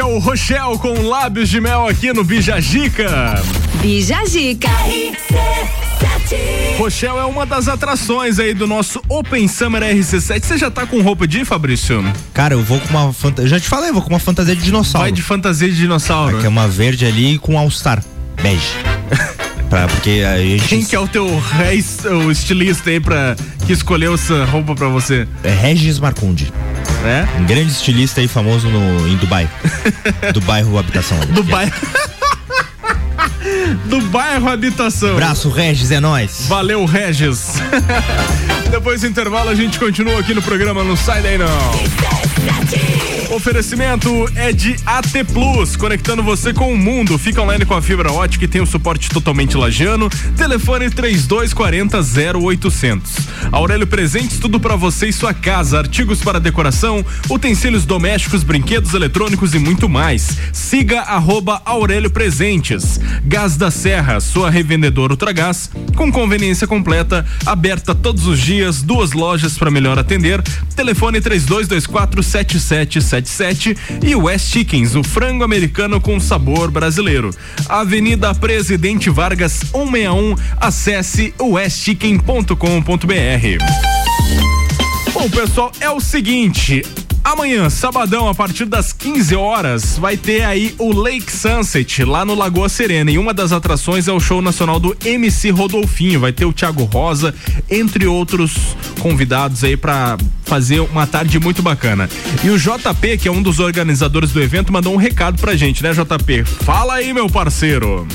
Speaker 1: é o Rochelle com lábios de mel aqui no Bijagica.
Speaker 24: Bijagica.
Speaker 1: Rochelle é uma das atrações aí do nosso Open Summer RC7. Você já tá com roupa de ir, Fabrício?
Speaker 3: Cara, eu vou com uma fantasia. Já te falei, eu vou com uma fantasia de dinossauro.
Speaker 1: Vai de fantasia de dinossauro.
Speaker 3: Que é uma verde ali com All-Star. Bege. *laughs* pra, porque a gente.
Speaker 1: Quem que é o teu reis, o estilista aí pra, que escolheu essa roupa pra você?
Speaker 3: É Regis Marconde.
Speaker 1: É?
Speaker 3: Um grande estilista aí famoso no, em Dubai. *laughs* do bairro Habitação. ali.
Speaker 1: Do bairro. *laughs* Do bairro Habitação.
Speaker 3: Braço Regis, é nóis.
Speaker 1: Valeu, Regis. *laughs* Depois do intervalo, a gente continua aqui no programa Não Sai Daí Não. Oferecimento é de AT Plus, conectando você com o mundo. Fica online com a fibra ótica e tem o suporte totalmente lagiano. Telefone 3240 0800. Aurélio Presentes, tudo para você e sua casa. Artigos para decoração, utensílios domésticos, brinquedos eletrônicos e muito mais. Siga arroba Aurélio Presentes. Gás da Serra, sua revendedora Ultragás, com conveniência completa, aberta todos os dias, duas lojas para melhor atender. Telefone 3224 7777 e West Chickens, o frango americano com sabor brasileiro. Avenida Presidente Vargas 161, acesse westchicken.com.br. Bom, pessoal, é o seguinte. Amanhã, sabadão, a partir das 15 horas, vai ter aí o Lake Sunset lá no Lagoa Serena. E uma das atrações é o show nacional do MC Rodolfinho. Vai ter o Thiago Rosa, entre outros convidados aí para fazer uma tarde muito bacana. E o JP, que é um dos organizadores do evento, mandou um recado pra gente, né, JP? Fala aí, meu parceiro.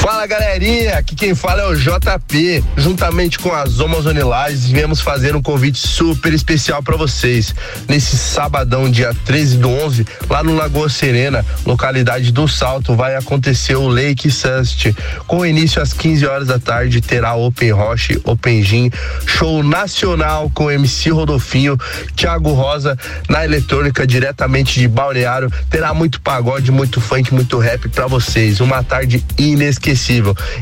Speaker 29: Fala galerinha, aqui quem fala é o JP. Juntamente com as Amazon Lages, viemos fazer um convite super especial para vocês. Nesse sabadão, dia 13 do 11, lá no Lagoa Serena, localidade do Salto, vai acontecer o Lake Sunset. Com início às 15 horas da tarde, terá Open Roche, Open Gin, show nacional com MC Rodolfinho, Thiago Rosa na eletrônica diretamente de Balneário. Terá muito pagode, muito funk, muito rap para vocês. Uma tarde inesquecível.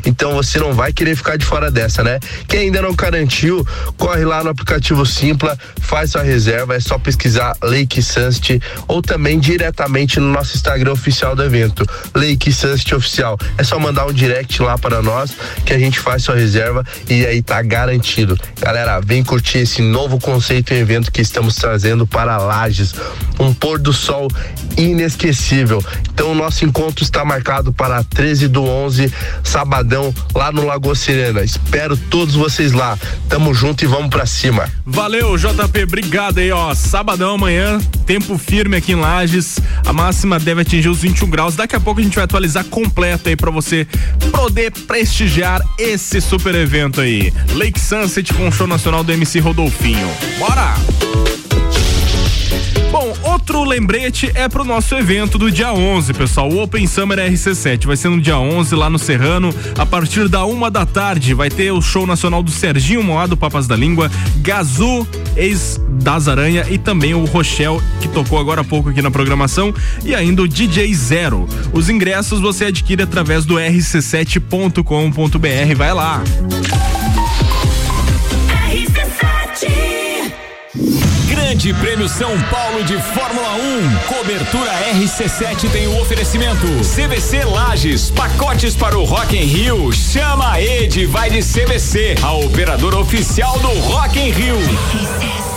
Speaker 29: Então você não vai querer ficar de fora dessa, né? Quem ainda não garantiu, corre lá no aplicativo Simpla, faz sua reserva, é só pesquisar Lake Sunset ou também diretamente no nosso Instagram oficial do evento, Lake Sunset Oficial. É só mandar um direct lá para nós que a gente faz sua reserva e aí tá garantido. Galera, vem curtir esse novo conceito e evento que estamos trazendo para Lages. Um pôr do sol inesquecível. Então o nosso encontro está marcado para 13 do 11, sabadão, lá no Lagoa Serena. Espero todos vocês lá. Tamo junto e vamos pra cima.
Speaker 1: Valeu, JP, obrigado aí, ó. Sabadão amanhã, tempo firme aqui em Lages. A máxima deve atingir os 21 graus. Daqui a pouco a gente vai atualizar completo aí pra você poder prestigiar esse super evento aí. Lake Sunset com o show nacional do MC Rodolfinho. Bora! Bom, outro lembrete é pro nosso evento do dia 11, pessoal. O Open Summer RC7 vai ser no dia 11 lá no Serrano, a partir da uma da tarde. Vai ter o show nacional do Serginho Moado, Papas da Língua, Gazu, ex das Aranha e também o Rochelle, que tocou agora há pouco aqui na programação, e ainda o DJ Zero. Os ingressos você adquire através do rc7.com.br. Vai lá.
Speaker 9: Grande Prêmio São Paulo de Fórmula 1. Cobertura RC7 tem o oferecimento. CVC Lages, pacotes para o Rock in Rio. Chama a Ed, vai de CVC, a operadora oficial do Rock in Rio.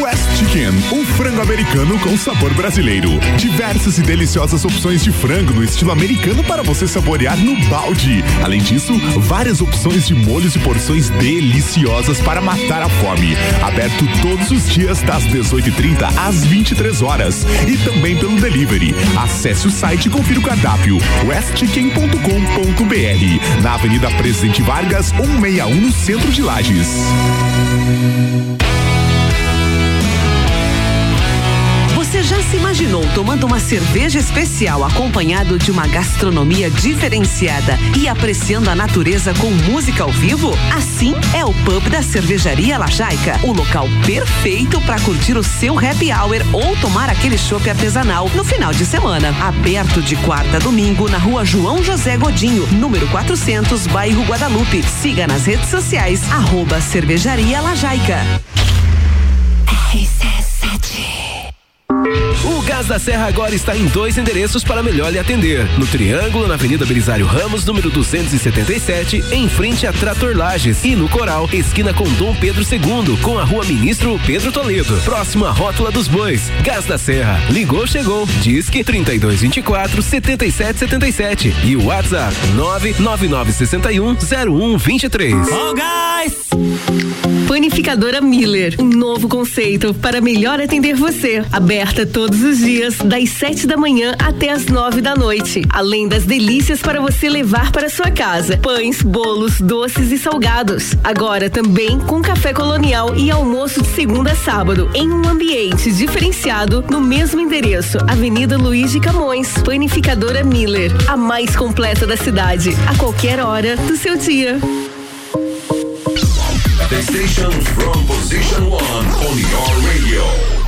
Speaker 30: West Chicken, um frango americano com sabor brasileiro. Diversas e deliciosas opções de frango no estilo americano para você saborear no balde. Além disso, várias opções de molhos e porções deliciosas para matar a fome. Aberto todos os dias das 18h30 às 23 horas e também pelo delivery. Acesse o site e confira o cardápio westchicken.com.br na Avenida Presidente Vargas 161 no centro de Lages.
Speaker 20: Se imaginou tomando uma cerveja especial acompanhado de uma gastronomia diferenciada e apreciando a natureza com música ao vivo? Assim é o pub da Cervejaria Lajaica, o local perfeito para curtir o seu happy hour ou tomar aquele chopp artesanal no final de semana. Aberto de quarta a domingo na rua João José Godinho, número 400, bairro Guadalupe. Siga nas redes sociais, arroba Cervejaria Lajaica.
Speaker 10: O Gás da Serra agora está em dois endereços para melhor lhe atender. No Triângulo, na Avenida Belisário Ramos, número 277, em frente a Trator Lages. E no Coral, esquina com Dom Pedro II, com a rua Ministro Pedro Toledo. Próximo à Rótula dos Bois. Gás da Serra. Ligou, chegou. Disque 3224 7777. E o WhatsApp 99961 0123.
Speaker 25: Ó, gás! Panificadora Miller, um novo conceito para melhor atender você. Aberta todos os dias, das 7 da manhã até as 9 da noite. Além das delícias para você levar para sua casa: pães, bolos, doces e salgados. Agora também com café colonial e almoço de segunda a sábado, em um ambiente diferenciado no mesmo endereço, Avenida Luiz de Camões. Panificadora Miller, a mais completa da cidade, a qualquer hora do seu dia.
Speaker 22: The station from position one on your radio.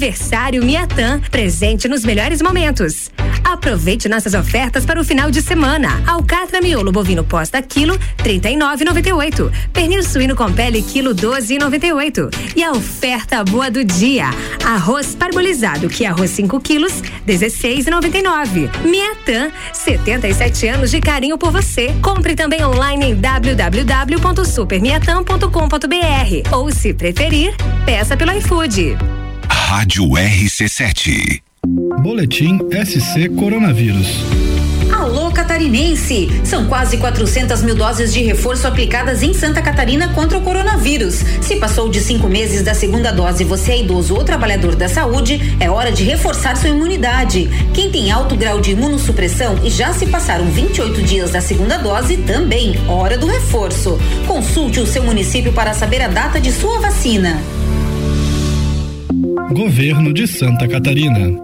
Speaker 31: Miatan, presente nos melhores momentos. Aproveite nossas ofertas para o final de semana. Alcatra miolo bovino posta quilo 39,98. Pernil suíno com pele quilo 12,98. E a oferta boa do dia: arroz parbolizado que é arroz 5 quilos 16,99. Miatan, 77 anos de carinho por você. Compre também online em www.supermiatan.com.br ou se preferir, peça pelo iFood.
Speaker 22: Rádio RC7.
Speaker 27: Boletim SC Coronavírus.
Speaker 18: Alô Catarinense! São quase 400 mil doses de reforço aplicadas em Santa Catarina contra o coronavírus. Se passou de cinco meses da segunda dose, você é idoso ou trabalhador da saúde, é hora de reforçar sua imunidade. Quem tem alto grau de imunossupressão e já se passaram 28 dias da segunda dose, também hora do reforço. Consulte o seu município para saber a data de sua vacina.
Speaker 27: Governo de Santa Catarina.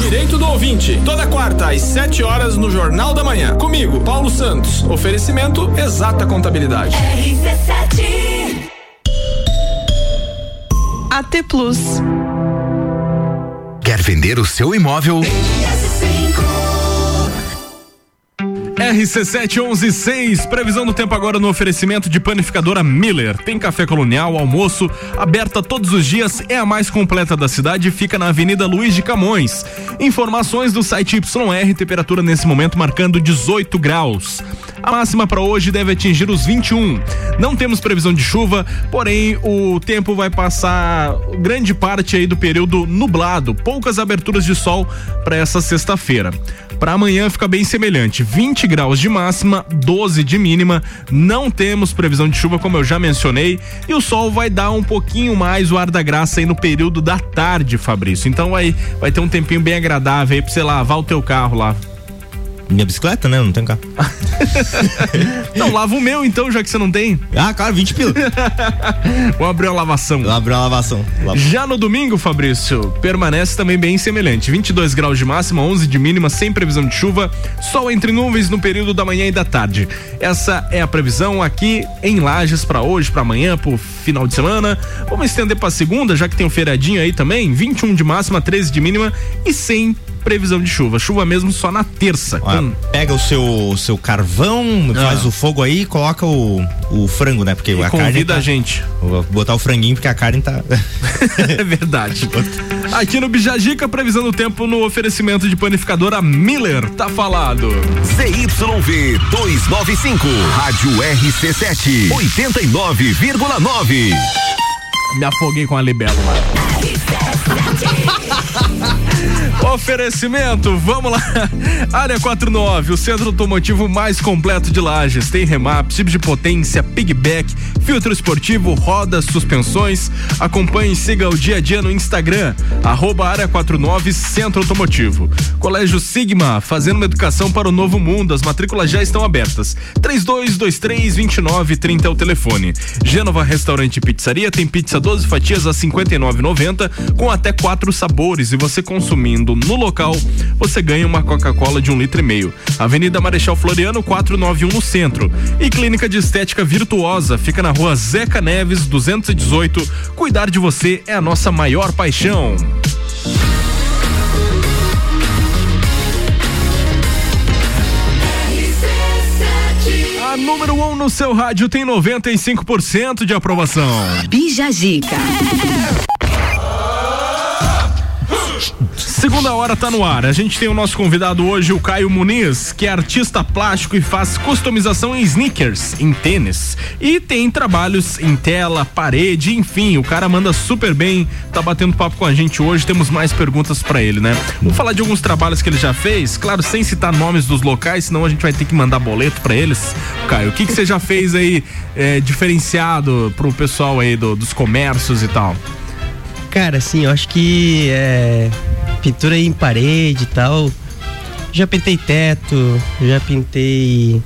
Speaker 1: Direito do ouvinte, toda quarta às 7 horas no Jornal da Manhã. Comigo, Paulo Santos. Oferecimento Exata Contabilidade.
Speaker 21: AT Plus.
Speaker 22: Quer vender o seu imóvel?
Speaker 1: RC7116, previsão do tempo agora no oferecimento de panificadora Miller. Tem café colonial, almoço, aberta todos os dias, é a mais completa da cidade e fica na Avenida Luiz de Camões. Informações do site YR, temperatura nesse momento marcando 18 graus. A máxima para hoje deve atingir os 21. Não temos previsão de chuva, porém o tempo vai passar grande parte aí do período nublado, poucas aberturas de sol para essa sexta-feira. Para amanhã fica bem semelhante, 20 graus de máxima, 12 de mínima. Não temos previsão de chuva, como eu já mencionei, e o sol vai dar um pouquinho mais o ar da graça aí no período da tarde, Fabrício. Então vai vai ter um tempinho bem agradável aí para você lavar o teu carro lá.
Speaker 3: Minha bicicleta, né? Eu Não tenho carro. *laughs*
Speaker 1: Não, lava o meu então, já que você não tem.
Speaker 3: Ah, claro, 20 pila. *laughs*
Speaker 1: Vou abrir a lavação.
Speaker 3: Vou abrir a lavação. Lava-
Speaker 1: Já no domingo, Fabrício, permanece também bem semelhante. 22 graus de máxima, 11 de mínima, sem previsão de chuva, sol entre nuvens no período da manhã e da tarde. Essa é a previsão aqui em Lages para hoje, para amanhã, pro final de semana. Vamos estender para segunda, já que tem um feriadinho aí também. 21 de máxima, 13 de mínima e sem previsão de chuva. Chuva mesmo só na terça.
Speaker 3: Ó,
Speaker 1: com-
Speaker 3: Pega o seu, seu carvão, faz o fogo aí e coloca o, o frango, né? Porque
Speaker 1: Ah. E
Speaker 3: a carne.
Speaker 1: convida
Speaker 3: tá-
Speaker 1: a gente.
Speaker 3: Vou botar o franguinho porque a carne tá. *laughs*
Speaker 1: É verdade. *laughs* Aqui no Bijagica, previsão do tempo no oferecimento de panificadora Miller. Tá falado.
Speaker 22: ZYV 295, Rádio RC7, 89,9.
Speaker 1: Me afoguei com a libelo. *laughs* Oferecimento, vamos lá. Área 49, o centro automotivo mais completo de Lages. Tem remap, tipo de potência, pigback, filtro esportivo, rodas, suspensões. Acompanhe e siga o dia a dia no Instagram, arroba Área 49 Centro Automotivo. Colégio Sigma, fazendo uma educação para o novo mundo. As matrículas já estão abertas. 3223-2930 é o telefone. Gênova Restaurante e Pizzaria tem pizza 12 fatias a 59,90 com até quatro sabores e você consumindo no local, você ganha uma Coca-Cola de um litro e meio. Avenida Marechal Floriano 491 no centro. E Clínica de Estética Virtuosa fica na rua Zeca Neves 218. Cuidar de você é a nossa maior paixão. Número 1 um no seu rádio tem 95% de aprovação.
Speaker 32: Bija Zica.
Speaker 1: Segunda hora tá no ar. A gente tem o nosso convidado hoje, o Caio Muniz, que é artista plástico e faz customização em sneakers, em tênis. E tem trabalhos em tela, parede, enfim, o cara manda super bem, tá batendo papo com a gente hoje. Temos mais perguntas pra ele, né? Vamos falar de alguns trabalhos que ele já fez, claro, sem citar nomes dos locais, senão a gente vai ter que mandar boleto pra eles. Caio, o que que você já fez aí é, diferenciado pro pessoal aí do- dos comércios e tal?
Speaker 16: Cara, assim, eu acho que é, pintura em parede e tal. Já pintei teto, já pintei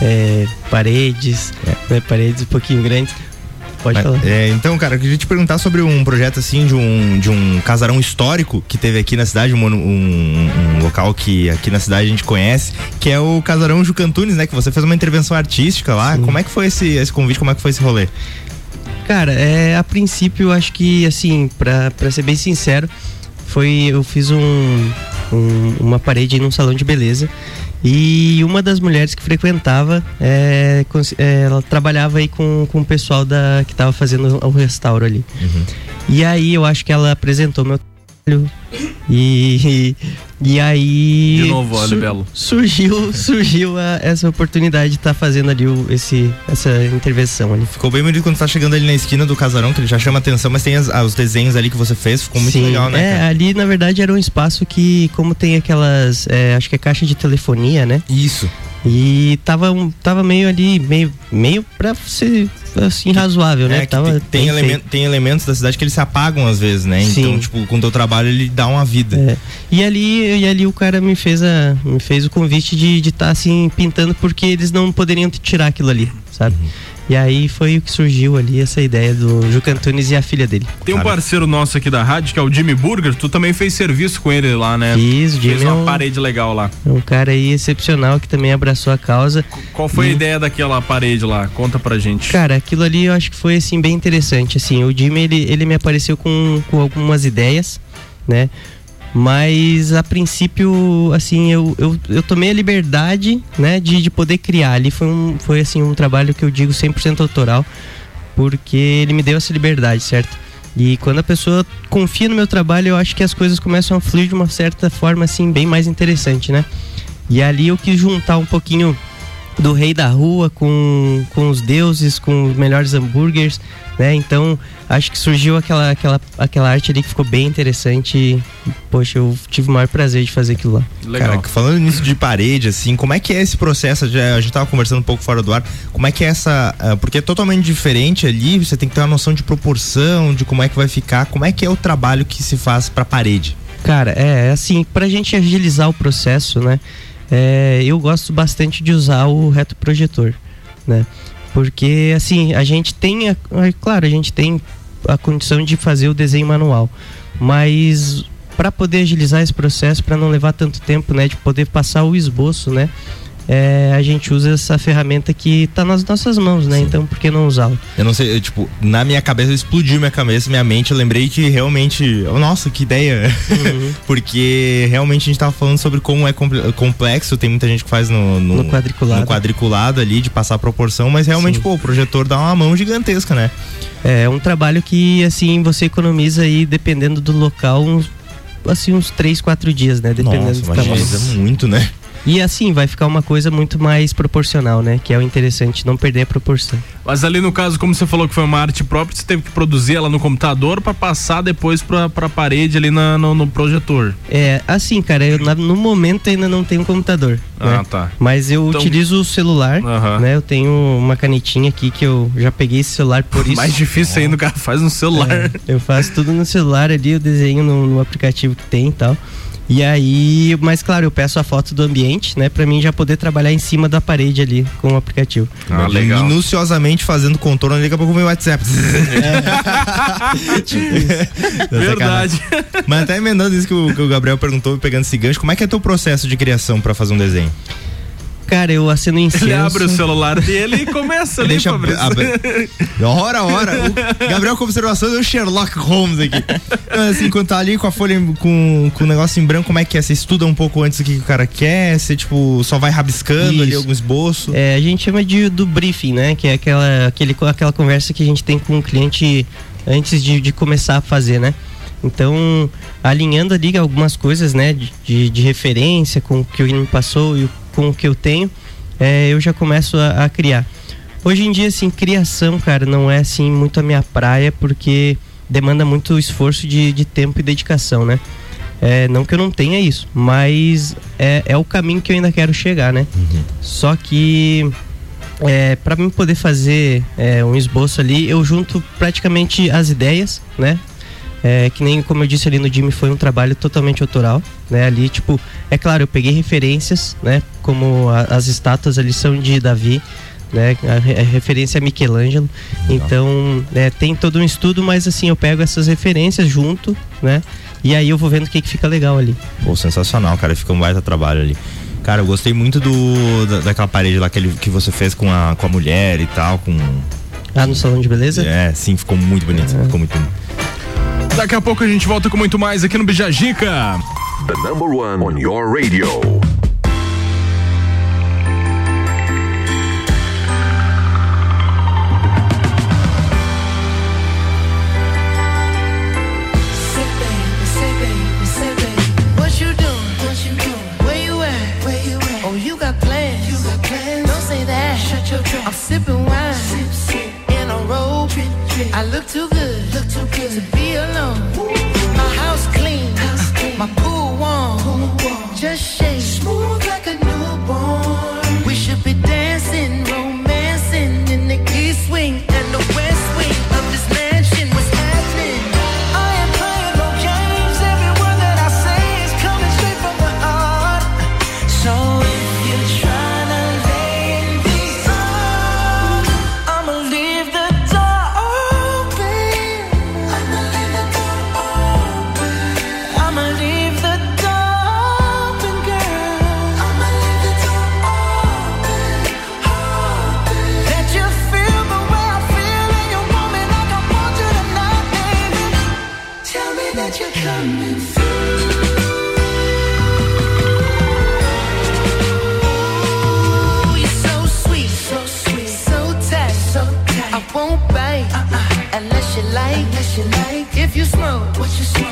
Speaker 16: é, paredes, né, paredes um pouquinho grandes. Pode falar.
Speaker 3: É, então, cara, eu queria te perguntar sobre um projeto assim de um, de um casarão histórico que teve aqui na cidade, um, um, um local que aqui na cidade a gente conhece, que é o casarão Jucantunes, né? Que você fez uma intervenção artística lá. Como é que foi esse, esse convite? Como é que foi esse rolê?
Speaker 16: Cara, é, a princípio eu acho que, assim, pra, pra ser bem sincero, foi. Eu fiz um, um- uma parede num salão de beleza. E uma das mulheres que frequentava, é, é, ela trabalhava aí com, com o pessoal da, que tava fazendo o restauro ali. E aí eu acho que ela apresentou meu. E, e aí.
Speaker 1: De novo, olha,
Speaker 16: su-
Speaker 1: Belo.
Speaker 16: Surgiu, surgiu a- essa oportunidade de estar fazendo ali o- esse, essa intervenção ali.
Speaker 3: Ficou bem bonito quando tá chegando ali na esquina do casarão, que ele já chama atenção, mas tem as- ah, os desenhos ali que você fez, ficou muito
Speaker 16: Sim,
Speaker 3: legal, né?
Speaker 16: É,
Speaker 3: cara?
Speaker 16: ali na verdade era um espaço que, como tem aquelas, é, acho que é caixa de telefonia, né?
Speaker 3: Isso.
Speaker 16: E tava, tava meio ali, meio, meio pra ser assim razoável, né?
Speaker 3: É,
Speaker 16: tava
Speaker 3: tem, elemen-
Speaker 16: feito.
Speaker 3: tem elementos da cidade que eles se apagam às vezes, né?
Speaker 16: Sim.
Speaker 3: Então, tipo, com o teu trabalho ele dá uma vida.
Speaker 16: É. E ali, e ali o cara me fez, a, me fez o convite de estar assim pintando porque eles não poderiam tirar aquilo ali, sabe?
Speaker 3: Uhum.
Speaker 16: E aí foi o que surgiu ali essa ideia do Juca Antunes e a filha dele.
Speaker 1: Tem um parceiro nosso aqui da rádio, que é o Jimmy Burger, tu também fez serviço com ele lá, né?
Speaker 16: Fiz, o
Speaker 1: Fez
Speaker 16: Jimmy é
Speaker 1: uma
Speaker 16: um-
Speaker 1: parede legal lá.
Speaker 16: É um cara aí excepcional que também abraçou a causa.
Speaker 1: Qual foi a
Speaker 16: E-
Speaker 1: ideia daquela parede lá? Conta pra gente.
Speaker 16: Cara, aquilo ali eu acho que foi assim bem interessante. Assim, o Jimmy ele, ele me apareceu com, com algumas ideias, né? Mas a princípio, assim, eu, eu, eu tomei a liberdade, né, de, de poder criar. Ali foi, um, foi assim, um trabalho que eu digo 100% autoral, porque ele me deu essa liberdade, certo? E quando a pessoa confia no meu trabalho, eu acho que as coisas começam a fluir de uma certa forma, assim, bem mais interessante, né? E ali eu quis juntar um pouquinho do rei da rua com, com os deuses, com os melhores hambúrgueres, né? Então, acho que surgiu aquela, aquela, aquela arte ali que ficou bem interessante. E, poxa, eu tive o maior prazer de fazer aquilo lá.
Speaker 3: Cara, falando nisso de parede, assim, como é que é esse processo? Já, a gente tava conversando um pouco fora do ar. Como é que é essa. ah, porque é totalmente diferente ali, você tem que ter uma noção de proporção, de como é que vai ficar. Como é que é o trabalho que se faz pra parede?
Speaker 16: Cara, é, é assim, pra gente agilizar o processo, né? é, eu gosto bastante de usar o retroprojetor, né? Porque assim, a gente tem, a, é claro, a gente tem a condição de fazer o desenho manual, mas para poder agilizar esse processo, para não levar tanto tempo, né, de poder passar o esboço, né? É, a gente usa essa ferramenta que tá nas nossas mãos, né? Então por que não usá-la?
Speaker 3: Eu não sei, eu, tipo, na minha cabeça explodiu minha cabeça, minha mente, eu lembrei que realmente, oh, nossa, que ideia. *laughs* Porque realmente a gente tava falando sobre como é comple- complexo, tem muita gente que faz no, no,
Speaker 16: No quadriculado.
Speaker 3: no quadriculado ali, de passar a proporção, mas realmente,
Speaker 16: Sim.
Speaker 3: pô, o projetor dá uma mão gigantesca, né?
Speaker 16: É um trabalho que, assim, você economiza aí, dependendo do local, uns, assim, uns 3, 4 dias, né? Dependendo
Speaker 3: Nossa,
Speaker 16: do tamanho.
Speaker 3: é muito, né?
Speaker 16: E assim, vai ficar uma coisa muito mais proporcional, né? Que é o interessante, não perder a proporção.
Speaker 1: Mas ali no caso, como você falou que foi uma arte própria, você teve que produzir ela no computador pra passar depois pra, pra parede ali na- no, no projetor.
Speaker 16: É, assim, cara, eu no momento ainda não tenho computador.
Speaker 1: Ah,
Speaker 16: né?
Speaker 1: tá.
Speaker 16: Mas eu
Speaker 1: Então-
Speaker 16: utilizo o celular, né? Eu tenho uma canetinha aqui que eu já peguei esse celular por *laughs* isso.
Speaker 1: Mais difícil ainda, o cara faz no celular.
Speaker 16: É, eu faço tudo no celular ali, eu desenho no, no aplicativo que tem e tal. E aí, mas claro, eu peço a foto do ambiente, né? Pra mim já poder trabalhar em cima da parede ali com o aplicativo.
Speaker 3: Ah, Minuciosamente fazendo contorno ali, daqui a pouco vem o WhatsApp. Não, *laughs*
Speaker 1: Verdade.
Speaker 3: sacanagem. Mas até emendando isso que o, que o Gabriel perguntou, pegando esse gancho, como é que é teu processo de criação pra fazer um desenho?
Speaker 16: Cara, eu acendo incenso.
Speaker 1: Ele abre o celular dele e começa ali,
Speaker 3: Deixa
Speaker 1: Fabrício.
Speaker 3: abre- Hora, hora. O Gabriel com observações é o Sherlock Holmes aqui. Então, assim, quando tá ali com a folha, com, com o negócio em branco, como é que é? Você estuda um pouco antes do que o cara quer? Você, tipo, só vai rabiscando ali
Speaker 16: Isso.
Speaker 3: algum esboço?
Speaker 16: É, a gente chama de do briefing, né? Que é aquela, aquele, aquela conversa que a gente tem com o cliente antes de, de começar a fazer, né? Então, alinhando ali algumas coisas, né? De, de, de referência com o que ele me passou e o- com o que eu tenho, é, eu já começo a, a criar. Hoje em dia, assim, criação, cara, não é assim muito a minha praia, porque demanda muito esforço de, de tempo e dedicação, né? É, não que eu não tenha isso, mas é, é o caminho que eu ainda quero chegar, né? Só que é, para mim poder fazer é, um esboço ali, eu junto praticamente as ideias, né? É, que nem como eu disse ali no Jimmy, foi um trabalho totalmente autoral, né? Ali, tipo, é claro, eu peguei referências, né? Como a- as estátuas ali são de Davi, né? A, a referência é Michelangelo. Então, é, tem todo um estudo, mas assim, eu pego essas referências junto, né? E aí eu vou vendo o que, que fica legal ali.
Speaker 3: Pô, sensacional, cara. Fica um baita trabalho ali. Cara, eu gostei muito do, da- daquela parede lá que, ele- que você fez com a, com a mulher e tal, com...
Speaker 16: Ah, no salão de beleza?
Speaker 3: É, sim, ficou muito bonito. Ficou muito bonito.
Speaker 1: Daqui a pouco a gente volta com muito mais aqui no Bijagica.
Speaker 22: The number one on your radio.
Speaker 33: Sipping wine. Sip, sip. In a robe. I look too good. Look too good to be alone. My house clean. House clean. My pool warm. Pool warm. Just shake.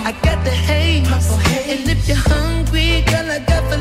Speaker 33: I got the haze. And if you're hungry, girl, I got the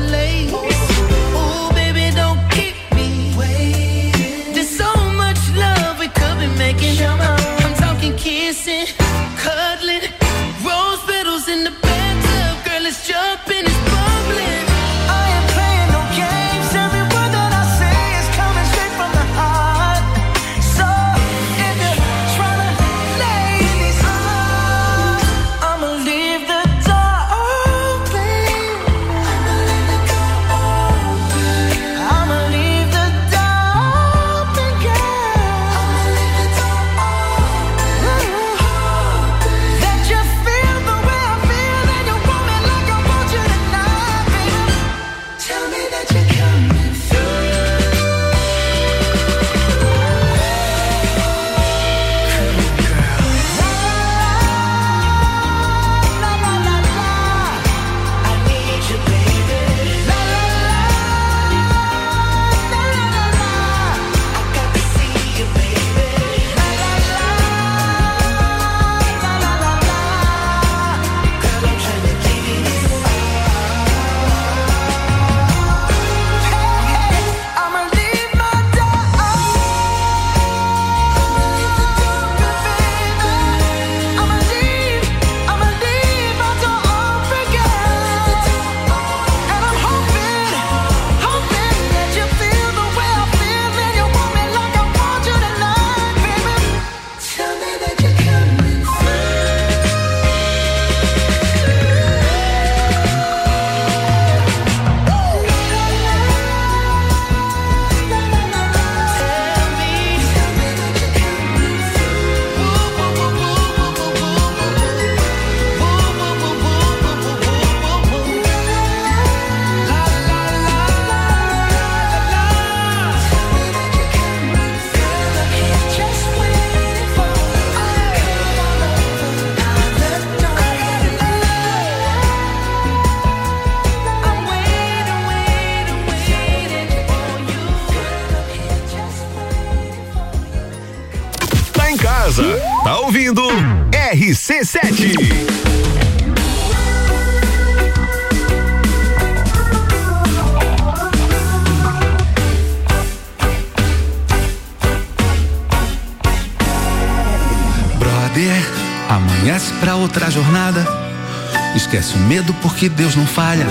Speaker 34: porque Deus não falha.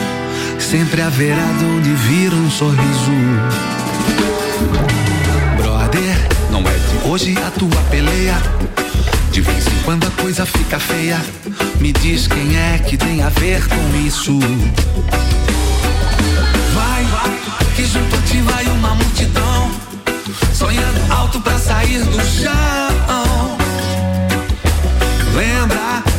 Speaker 34: Sempre haverá de onde vir um sorriso. Brother, não é de hoje a tua peleia. De vez em quando a coisa fica feia. Me diz quem é que tem a ver com isso. Vai, que junto a ti vai uma multidão. Sonhando alto pra sair do chão. Lembra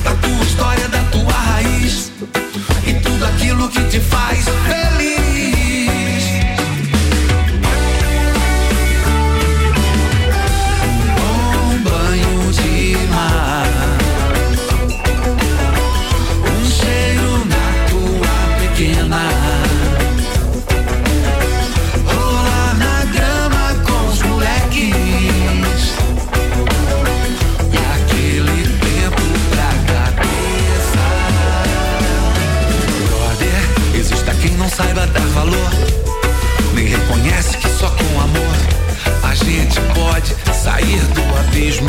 Speaker 34: abismo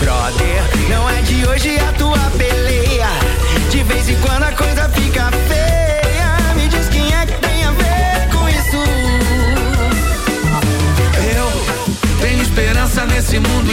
Speaker 35: Brother, não é de hoje a tua peleia. De vez em quando a coisa fica feia. Me diz quem é que tem a ver com isso.
Speaker 34: Eu tenho esperança nesse mundo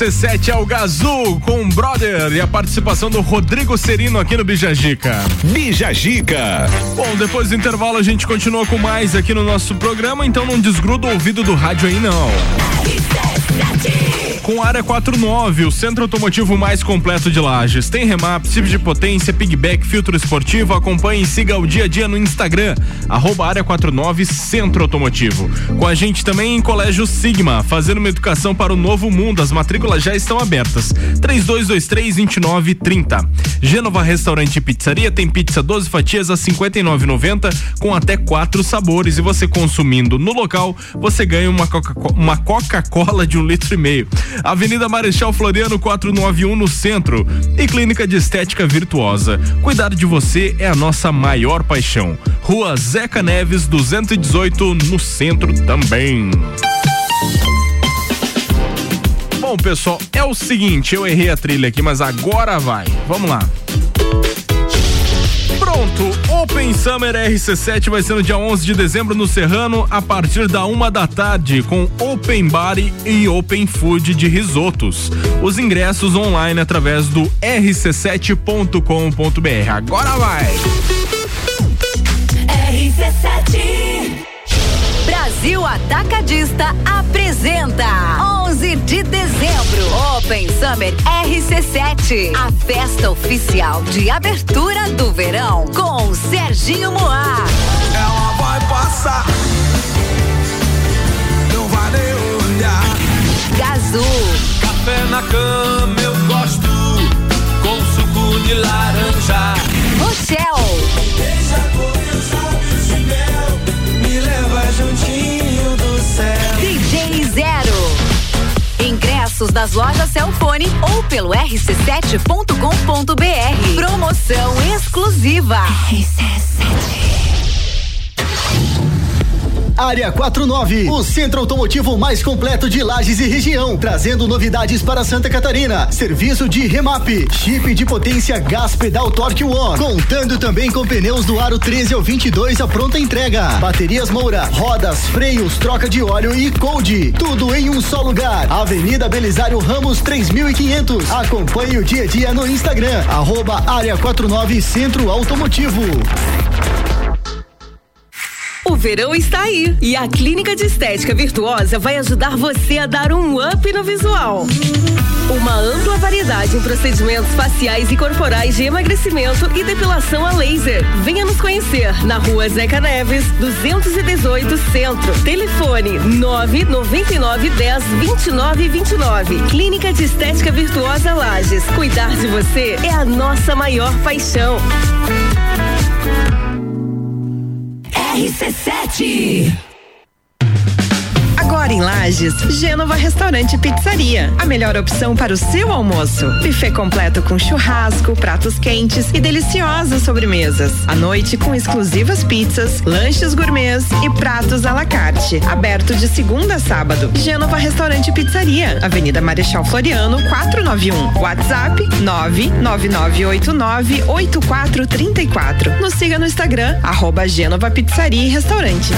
Speaker 1: RC7 é o Gazul com o Brother e a participação do Rodrigo Serino aqui no Bijagica.
Speaker 36: Bijagica.
Speaker 1: Bom, depois do intervalo a gente continua com mais aqui no nosso programa, então não desgruda o ouvido do rádio aí não. Com Área 49, o centro automotivo mais completo de Lages. Tem remap, chip de potência, pigback, filtro esportivo. Acompanhe e siga o dia a dia no Instagram, arroba Área 49 Centro Automotivo. Com a gente também em Colégio Sigma, fazendo uma educação para o novo mundo. As matrículas já estão abertas. 3223-2930. Gênova Restaurante e Pizzaria tem pizza 12 fatias a 59,90 com até quatro sabores. E você consumindo no local, você ganha uma Coca- Coca-Cola de um litro e meio. Avenida Marechal Floriano 491 no centro. E Clínica de Estética Virtuosa. Cuidar de você é a nossa maior paixão. Rua Zeca Neves 218 no centro também. Bom, pessoal, é o seguinte, eu errei a trilha aqui, mas agora vai. Vamos lá. Pronto, Open Summer RC7 vai ser no dia 11 de dezembro no Serrano, a partir da uma da tarde, com Open Body e Open Food de risotos. Os ingressos online através do rc7.com.br. Agora vai!
Speaker 32: RC7 Brasil Atacadista apresenta 11 de dezembro Open Summer RC7, a festa oficial de abertura do verão com Serginho Moá.
Speaker 6: Ela vai passar, não vai nem olhar.
Speaker 32: Gazu,
Speaker 6: Café na cama
Speaker 32: Das lojas Celfone ou pelo rc7.com.br. Promoção exclusiva.
Speaker 23: Área 49, o centro automotivo mais completo de Lages e região, trazendo novidades para Santa Catarina. Serviço de remap, chip de potência gás pedal Torque One, contando também com pneus do aro 13 ao 22 a pronta entrega. Baterias Moura, rodas, freios, troca de óleo e cold. Tudo em um só lugar. Avenida Belisário Ramos 3500. Acompanhe o dia a dia no Instagram, arroba Área 49 Centro Automotivo.
Speaker 25: O verão está aí e a Clínica de Estética Virtuosa vai ajudar você a dar um up no visual. Uma ampla variedade em procedimentos faciais e corporais de emagrecimento e depilação a laser. Venha nos conhecer na rua Zeca Neves, 218 Centro. Telefone 999 10 29 29. Clínica de Estética Virtuosa Lages. Cuidar de você é a nossa maior paixão.
Speaker 32: RC7
Speaker 21: Agora em Lages, Gênova Restaurante e Pizzaria. A melhor opção para o seu almoço. Buffet completo com churrasco, pratos quentes e deliciosas sobremesas. À noite com exclusivas pizzas, lanches gourmets e pratos à la carte. Aberto de segunda a sábado. Gênova Restaurante e Pizzaria. Avenida Marechal Floriano, 491. WhatsApp 999898434. Nos siga no Instagram, arroba Gênova Pizzaria e Restaurante.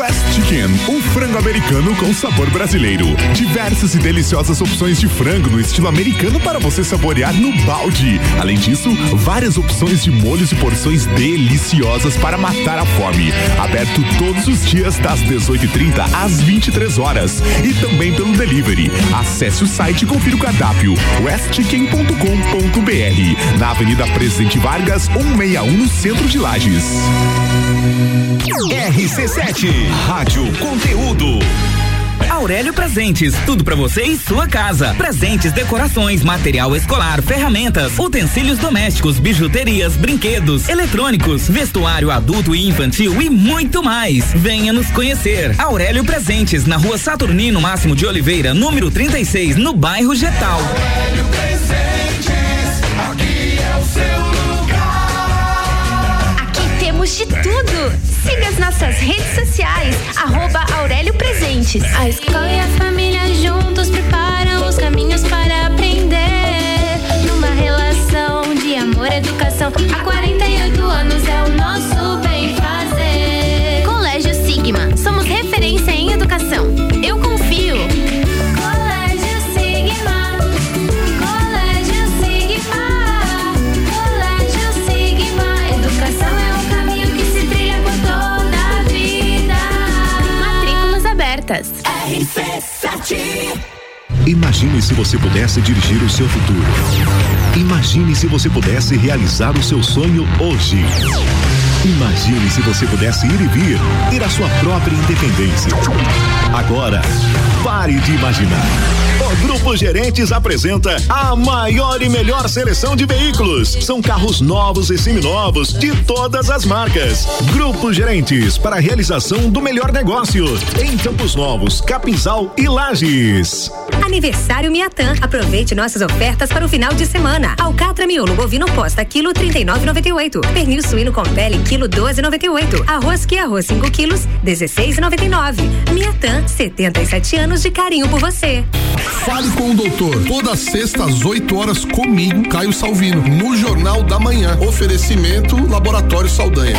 Speaker 30: West Chicken, um frango americano com sabor brasileiro. Diversas e deliciosas opções de frango no estilo americano para você saborear no balde. Além disso, várias opções de molhos e porções deliciosas para matar a fome. Aberto todos os dias das 18h30 às 23 horas e também pelo delivery. Acesse o site e confira o cardápio westchicken.com.br na Avenida Presidente Vargas, 161 no centro de Lages.
Speaker 37: RC7, Rádio Conteúdo. Aurélio Presentes, tudo pra você e sua casa. Presentes, decorações, material escolar, ferramentas, utensílios domésticos, bijuterias, brinquedos, eletrônicos, vestuário adulto e infantil e muito mais. Venha nos conhecer. Aurélio Presentes, na rua Saturnino Máximo de Oliveira, número 36, no bairro Getal.
Speaker 6: Aurélio Presentes, aqui é o seu lugar.
Speaker 38: Aqui temos de tudo. Siga as nossas redes sociais, arroba Aurélio Presentes. A escola e a família juntos preparam os caminhos para aprender. Numa relação de amor educação, há 48
Speaker 32: RC7
Speaker 39: Imagine se você pudesse dirigir o seu futuro. Imagine se você pudesse realizar o seu sonho hoje. Imagine se você pudesse ir e vir, ter a sua própria independência. Agora, pare de imaginar. O Grupo Gerentes apresenta a maior e melhor seleção de veículos. São carros novos e seminovos de todas as marcas. Grupo Gerentes para a realização do melhor negócio em Campos Novos, Capinzal e Lages.
Speaker 31: Aniversário Miatã. Aproveite nossas ofertas para o final de semana. Alcatra miolo bovino posta quilo 39,98. Pernil suíno com pele quilo 12,98. Arroz que arroz 5 quilos 16,99. Miatan, 77 anos de carinho por você.
Speaker 40: Fale com o doutor. Toda sexta às 8 horas comigo, Caio Salvino, no Jornal da Manhã. Oferecimento Laboratório Saldanha.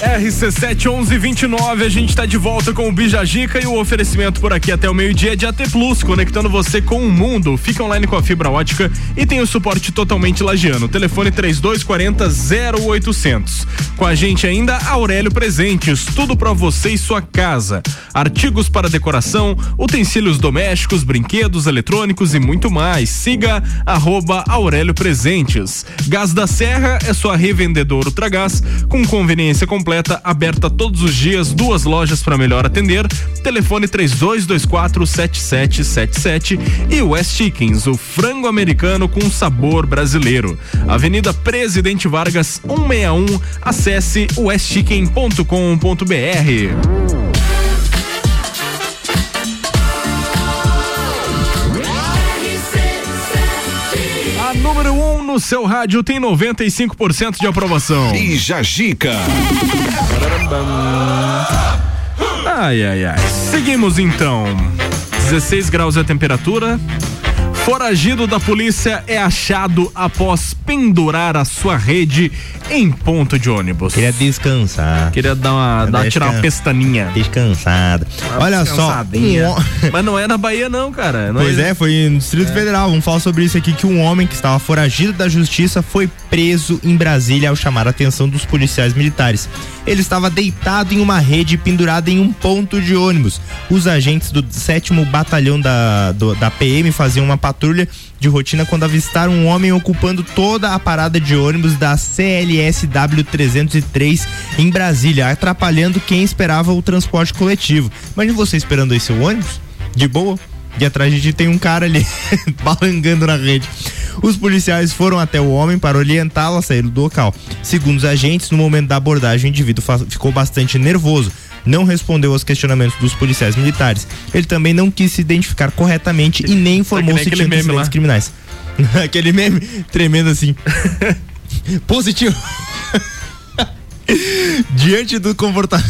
Speaker 1: RC71129, a gente tá de volta com o Bijagica e o oferecimento por aqui até o meio-dia de AT Plus, conectando você com o mundo. Fica online com a fibra ótica e tem o suporte totalmente lagiano. Telefone 3240 0800. Com a gente ainda Aurélio Presentes, tudo pra você e sua casa. Artigos para decoração, utensílios domésticos, brinquedos, eletrônicos e muito mais. Siga arroba Aurélio Presentes. Gás da Serra é sua revendedora Ultragás, com conveniência completa, aberta todos os dias, duas lojas para melhor atender. Telefone 3224 7777 e West Chickens, o frango americano com sabor brasileiro. Avenida Presidente Vargas 161. Acesse westchicken.com.br. no seu rádio tem 95% de aprovação.
Speaker 39: Bija Gica.
Speaker 1: Ai, ai, ai. Seguimos então. 16 graus é a temperatura. Foragido da polícia é achado após pendurar a sua rede em ponto de ônibus.
Speaker 3: Queria descansar.
Speaker 1: Queria dar uma, dar, tirar uma pestaninha.
Speaker 3: Descansada. Olha só. Um
Speaker 1: Mas não é na Bahia, não, cara. Não
Speaker 3: Pois é, foi no Distrito Federal. Vamos falar sobre isso aqui: que um homem que estava foragido da justiça foi preso em Brasília ao chamar a atenção dos policiais militares. Ele estava deitado em uma rede pendurada em um ponto de ônibus. Os agentes do 7 Batalhão da, do- da PM faziam uma patrulha de rotina quando avistaram um homem ocupando toda a parada de ônibus da CLSW 303 em Brasília, atrapalhando quem esperava o transporte coletivo. Imagina você esperando aí seu ônibus, de boa, e atrás de ti tem um cara ali *laughs* balangando na rede. Os policiais foram até o homem para orientá-lo a sair do local. Segundo os agentes, no momento da abordagem, o indivíduo ficou bastante nervoso. Não respondeu aos questionamentos dos policiais militares. Ele também não quis se identificar corretamente e nem informou se tinha antecedentes criminais. *laughs* aquele meme tremendo assim. *laughs* Positivo. Diante do, comporta...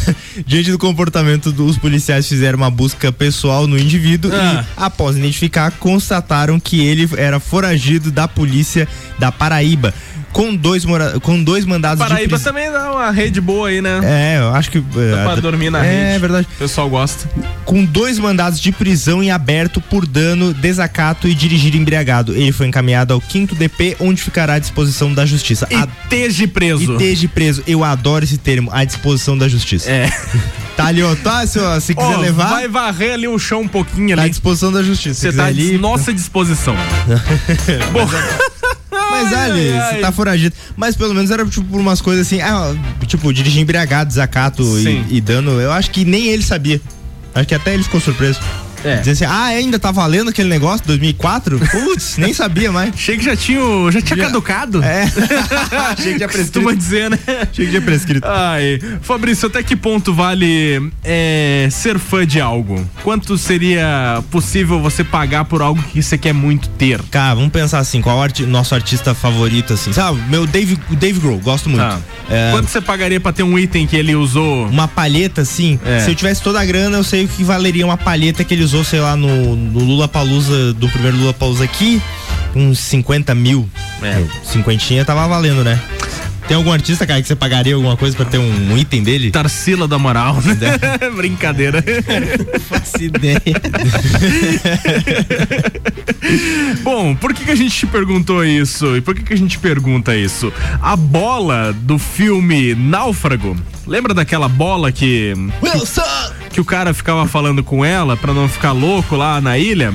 Speaker 3: Diante do comportamento dos policiais fizeram uma busca pessoal no indivíduo
Speaker 1: Ah.
Speaker 3: e, após identificar, constataram que ele era foragido da polícia da Paraíba. Com dois, mora... com dois mandados de
Speaker 1: Paraíba
Speaker 3: prisão.
Speaker 1: também dá uma rede boa aí, né?
Speaker 3: É, eu acho que.
Speaker 1: Dá pra dormir na rede.
Speaker 3: É verdade.
Speaker 1: O pessoal gosta.
Speaker 3: Com dois mandados de prisão em aberto por dano, desacato e dirigir embriagado. Ele foi encaminhado ao quinto DP, onde ficará à disposição da justiça. A...
Speaker 1: Esteja preso.
Speaker 3: Esteja preso. Eu adoro esse termo, à disposição da justiça.
Speaker 1: É. *laughs*
Speaker 3: Tá ali, ó. Tá, se, ó, se quiser levar.
Speaker 1: Vai varrer ali o chão um pouquinho
Speaker 3: Tá à
Speaker 1: ali.
Speaker 3: disposição da justiça.
Speaker 1: Você tá à
Speaker 3: ali.
Speaker 1: nossa disposição. *laughs*
Speaker 3: Bom. Mas ali, você tá foragido. Mas pelo menos era tipo por umas coisas assim, ah, tipo, dirigir embriagado, desacato e, e dano. Eu acho que nem ele sabia. Acho que até ele ficou surpreso.
Speaker 1: É.
Speaker 3: Dizendo assim, ah, ainda tá valendo aquele negócio 2004? Putz, *laughs* nem sabia mais.
Speaker 1: Achei que já tinha, já tinha caducado.
Speaker 3: É. *laughs* Achei que tinha prescrito.
Speaker 1: Costuma dizer, né?
Speaker 3: Achei que tinha prescrito.
Speaker 1: Ai, Fabrício, até que ponto vale é, ser fã de algo? Quanto seria possível você pagar por algo que você quer muito ter?
Speaker 3: Cara, vamos pensar assim, qual o nosso artista favorito, assim? Sabe, meu Dave, Dave Grohl, gosto muito.
Speaker 1: Tá.
Speaker 3: É,
Speaker 1: Quanto você pagaria pra ter um item que ele usou?
Speaker 3: uma palheta, assim,
Speaker 1: É.
Speaker 3: se eu tivesse toda a grana, eu sei o que valeria uma palheta que ele usou, sei lá, no, no Lula Palusa, do primeiro Lula Palusa aqui, uns 50 mil.
Speaker 1: É.
Speaker 3: Cinquentinha tava valendo, né? Tem algum artista, cara, que você pagaria alguma coisa pra ter um, um item dele?
Speaker 1: Tarsila da Moral, né? *laughs* Brincadeira. *laughs*
Speaker 3: Faço ideia. *laughs*
Speaker 1: Bom, por que, que a gente te perguntou isso? E por que, que a gente pergunta isso? A bola do filme Náufrago, lembra daquela bola que.
Speaker 3: Wilson!
Speaker 1: Que o cara ficava falando com ela pra não ficar louco lá na ilha?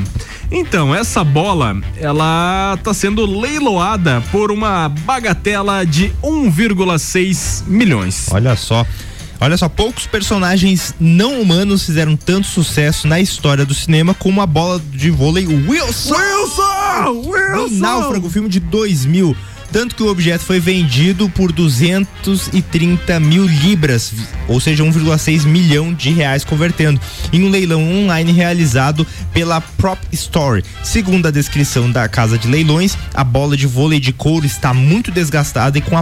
Speaker 1: Então, essa bola, ela tá sendo leiloada por uma bagatela de 1,6 milhões.
Speaker 3: Olha só. Olha só, poucos personagens não humanos fizeram tanto sucesso na história do cinema como a bola de vôlei Wilson!
Speaker 1: Wilson!
Speaker 3: O Náufrago, filme de 2000. Tanto que o objeto foi vendido por 230 mil libras, ou seja, 1,6 milhão de reais convertendo, em um leilão online realizado pela Prop Store. Segundo a descrição da casa de leilões, a bola de vôlei de couro está muito desgastada e com,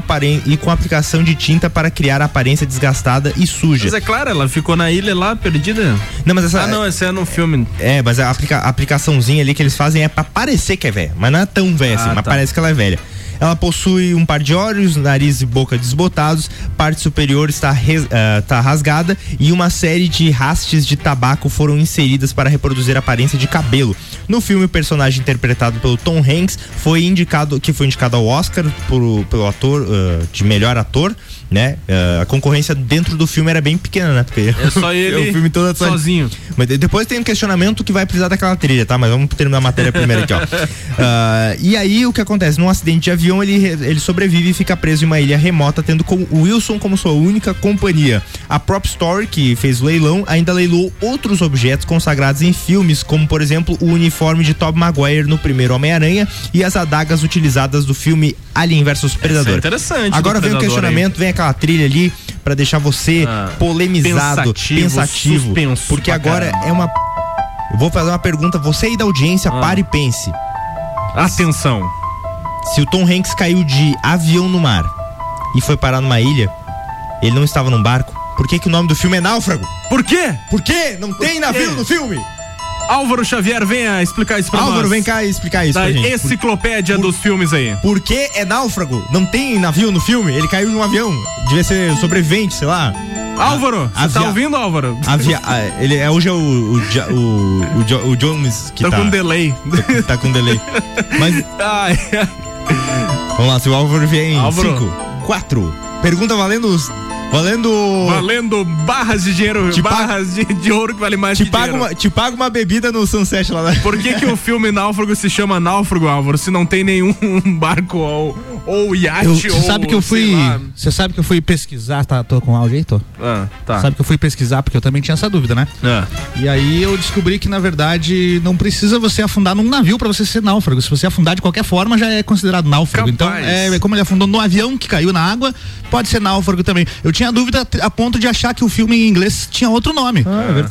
Speaker 3: e com aplicação de tinta para criar aparência desgastada e suja.
Speaker 1: Mas é claro, ela ficou na ilha lá, perdida.
Speaker 3: Não, mas essa.
Speaker 1: Ah, não, essa é no filme.
Speaker 3: É, mas a, aplica- a aplicaçãozinha ali que eles fazem é pra parecer que é velha, mas não é tão velha assim,
Speaker 1: Ah,
Speaker 3: mas
Speaker 1: tá.
Speaker 3: parece que ela é velha. Ela possui um par de olhos, nariz e boca desbotados, parte superior está, res- ah, tá rasgada e uma série de hastes de tabaco foram inseridas para reproduzir a aparência de cabelo. No filme, o personagem interpretado pelo Tom Hanks foi indicado, que foi indicado ao Oscar por- pelo ator ah, de melhor ator, né? Ah, a concorrência dentro do filme era bem pequena, né? Porque
Speaker 1: É só *laughs* ele
Speaker 3: o filme todo
Speaker 1: sozinho.
Speaker 3: mas de- depois tem um questionamento que vai precisar daquela trilha, tá? Mas vamos terminar a matéria primeiro aqui, ó. *laughs* Ah, e aí o que acontece? Num acidente de avião, ele, ele sobrevive e fica preso em uma ilha remota, tendo como o Wilson como sua única companhia. A Prop Store, que fez o leilão, ainda leilou outros objetos consagrados em filmes, como por exemplo o uniforme de Tobey Maguire no primeiro Homem-Aranha e as adagas utilizadas do filme Alien vs Predador.
Speaker 1: é interessante
Speaker 3: Agora vem o questionamento, vem aquela trilha ali pra deixar você polemizado,
Speaker 1: pensativo,
Speaker 3: pensativo, porque agora
Speaker 1: caramba.
Speaker 3: é uma eu vou fazer uma pergunta, você aí da audiência, pare e pense.
Speaker 1: Atenção.
Speaker 3: Se o Tom Hanks caiu de avião no mar e foi parar numa ilha, ele não estava num barco, por que que o nome do filme é Náufrago?
Speaker 1: Por quê?
Speaker 3: Por quê? Não tem navio no filme?
Speaker 1: Álvaro Xavier, venha explicar isso pra nós.
Speaker 3: Álvaro, vem cá explicar isso
Speaker 1: Da
Speaker 3: pra gente.
Speaker 1: enciclopédia dos filmes aí.
Speaker 3: Por que é náufrago? Não tem navio no filme? Ele caiu de um avião. Devia ser sobrevivente, sei lá.
Speaker 1: Álvaro, você tá ouvindo, Álvaro?
Speaker 3: Avia, ah, ele é hoje é o o, o, o, Jo- o Jones que
Speaker 1: Tá
Speaker 3: tá
Speaker 1: com delay.
Speaker 3: Tá, *laughs* tá com delay. Mas
Speaker 1: Ai, ai.
Speaker 3: vamos lá, se o Álvaro vier em
Speaker 1: Álvaro.
Speaker 3: 5, 4. Pergunta valendo os- valendo
Speaker 1: Valendo barras de dinheiro,
Speaker 3: Te pago-
Speaker 1: barras de, de ouro que vale mais
Speaker 3: te
Speaker 1: que
Speaker 3: paga
Speaker 1: dinheiro.
Speaker 3: uma, te paga uma bebida no Sunset lá. né? *laughs*
Speaker 1: Por que, que o filme Náufrago se chama Náufrago, Álvaro, se não tem nenhum *laughs* barco ou, ou iate
Speaker 11: Você sabe que eu fui.
Speaker 1: lá.
Speaker 11: Você sabe que eu fui pesquisar, tá? Tô com áudio aí, tô?
Speaker 1: Ah, tá.
Speaker 11: Sabe que eu fui pesquisar porque eu também tinha essa dúvida, né?
Speaker 1: Ah.
Speaker 11: E aí eu descobri que na verdade não precisa você afundar num navio pra você ser náufrago. Se você afundar de qualquer forma já é considerado náufrago. Então, é, como ele afundou no avião que caiu na água, pode ser náufrago também. Eu tinha dúvida a ponto de achar que o filme em inglês tinha outro nome.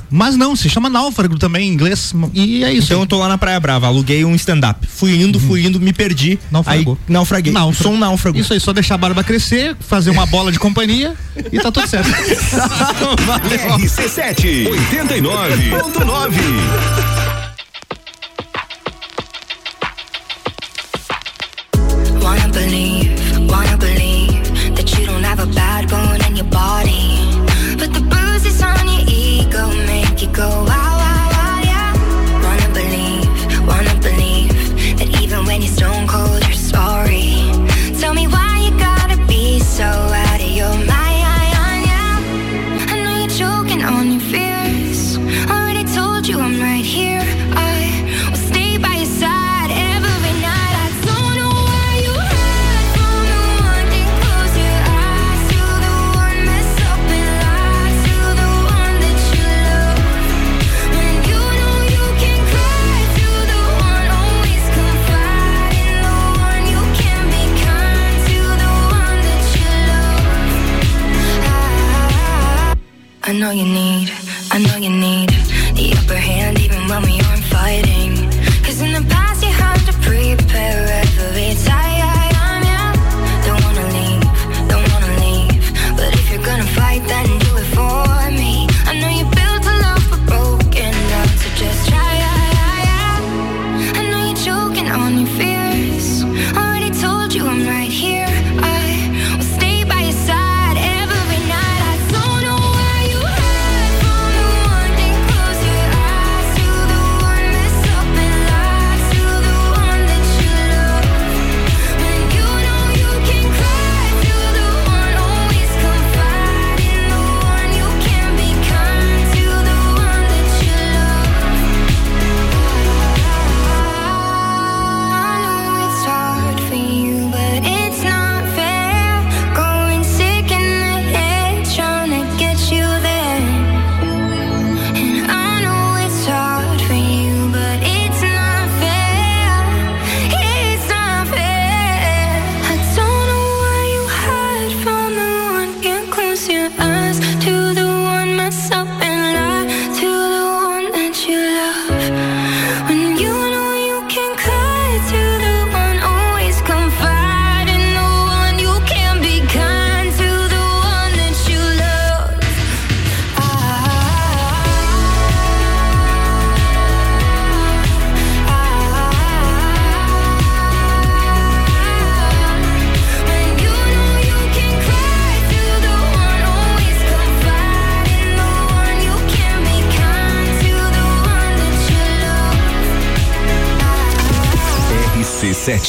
Speaker 11: Mas não, se chama náufrago também em inglês. E é isso.
Speaker 3: Então eu tô lá na Praia Brava, aluguei um stand-up. Fui indo, fui indo, me perdi.
Speaker 11: Naufragou.
Speaker 3: Aí naufraguei.
Speaker 11: Náufrago.
Speaker 3: Sou um náufrago.
Speaker 11: Isso aí, só deixar a barba crescer, fazer uma bola de companhia e tá tudo certo.
Speaker 22: RC7 89.9.
Speaker 2: Wanna in your body. But the bruises on your ego make you go wow, wow, wow, yeah. Wanna believe, wanna believe that even when you're stone I know you need,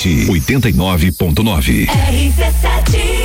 Speaker 39: 89.9.
Speaker 41: RC7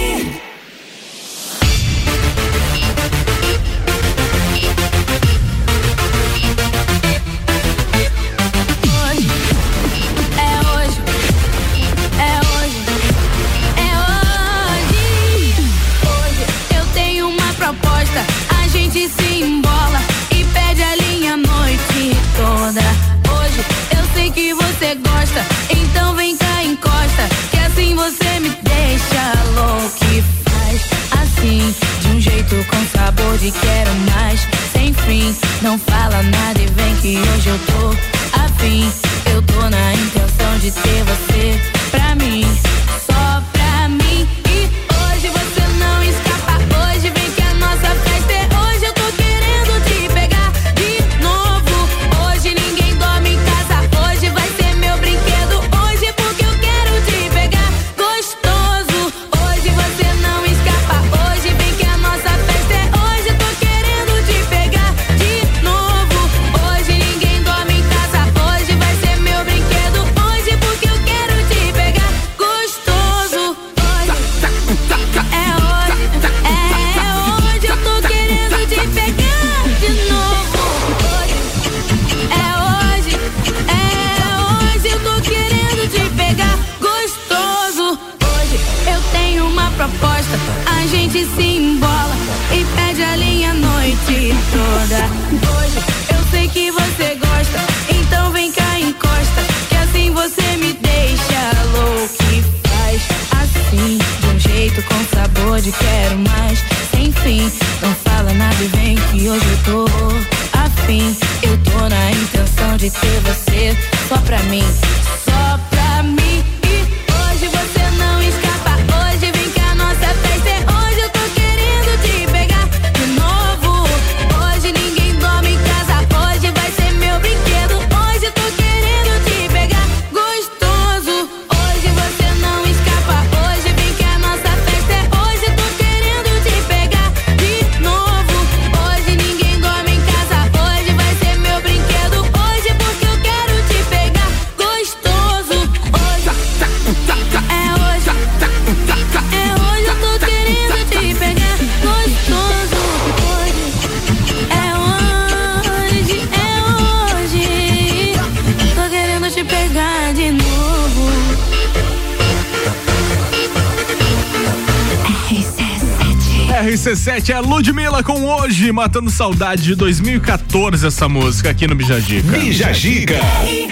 Speaker 1: RC7 é Ludmilla com hoje, matando saudade de 2014 essa música aqui no Bijagica.
Speaker 39: Bijagica.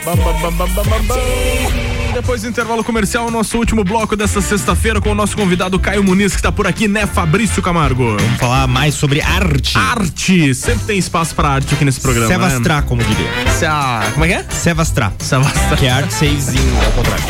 Speaker 1: Bam, bam, Depois do intervalo comercial, o nosso último bloco dessa sexta-feira com o nosso convidado Caio Muniz, que tá por aqui, né, Fabrício Camargo?
Speaker 3: Vamos falar mais sobre arte.
Speaker 1: Arte! Sempre tem espaço pra arte aqui nesse programa.
Speaker 3: Sevastra,
Speaker 1: né?
Speaker 3: como diria.
Speaker 1: Se- Como é que é?
Speaker 3: Sevastra.
Speaker 1: Sevastra.
Speaker 3: Que é arte seizinho, ao contrário.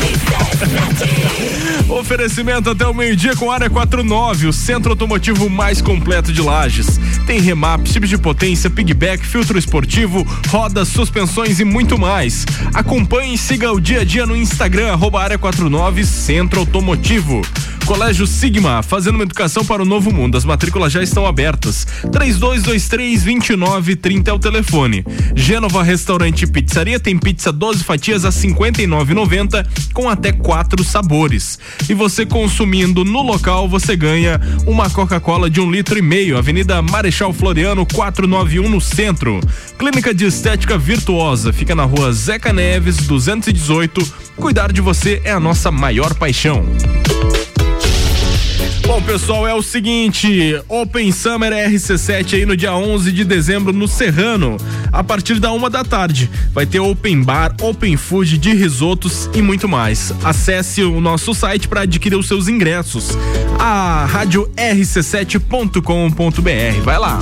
Speaker 1: Oferecimento até o meio-dia com Área 49, o centro automotivo mais completo de Lages. Tem remap, chips de potência, pigback, filtro esportivo, rodas, suspensões e muito mais. Acompanhe e siga o dia a dia no Instagram, arroba Área 49 Centro Automotivo. Colégio Sigma, fazendo uma educação para o novo mundo. As matrículas já estão abertas. 3223-2930 é o telefone. Gênova Restaurante e Pizzaria tem pizza 12 fatias a R$ 59,90 com até quatro sabores. E você consumindo no local, você ganha uma Coca-Cola de um litro e meio. Avenida Marechal Floriano 491 no centro. Clínica de Estética Virtuosa fica na rua Zeca Neves 218. Cuidar de você é a nossa maior paixão. Bom, pessoal, é o seguinte: Open Summer RC7 aí no dia 11 de dezembro no Serrano, a partir da uma da tarde. Vai ter Open Bar, Open Food de risotos e muito mais. Acesse o nosso site para adquirir os seus ingressos. A rádio rc7.com.br. Vai lá.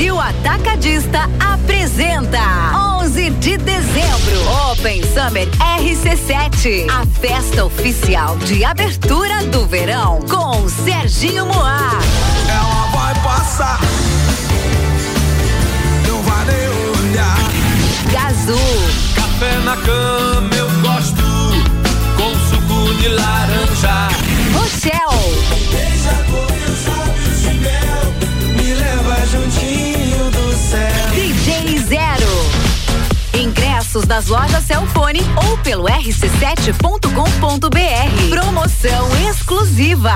Speaker 32: Brasil Atacadista apresenta 11 de dezembro Open Summer RC7, a festa oficial de abertura do verão com Serginho Moá.
Speaker 34: Ela vai passar, não vai nem olhar.
Speaker 32: Gazu,
Speaker 34: Café na cama eu gosto, com suco de laranja.
Speaker 32: Rochelle, nas lojas Celfone ou pelo rc7.com.br. Promoção exclusiva.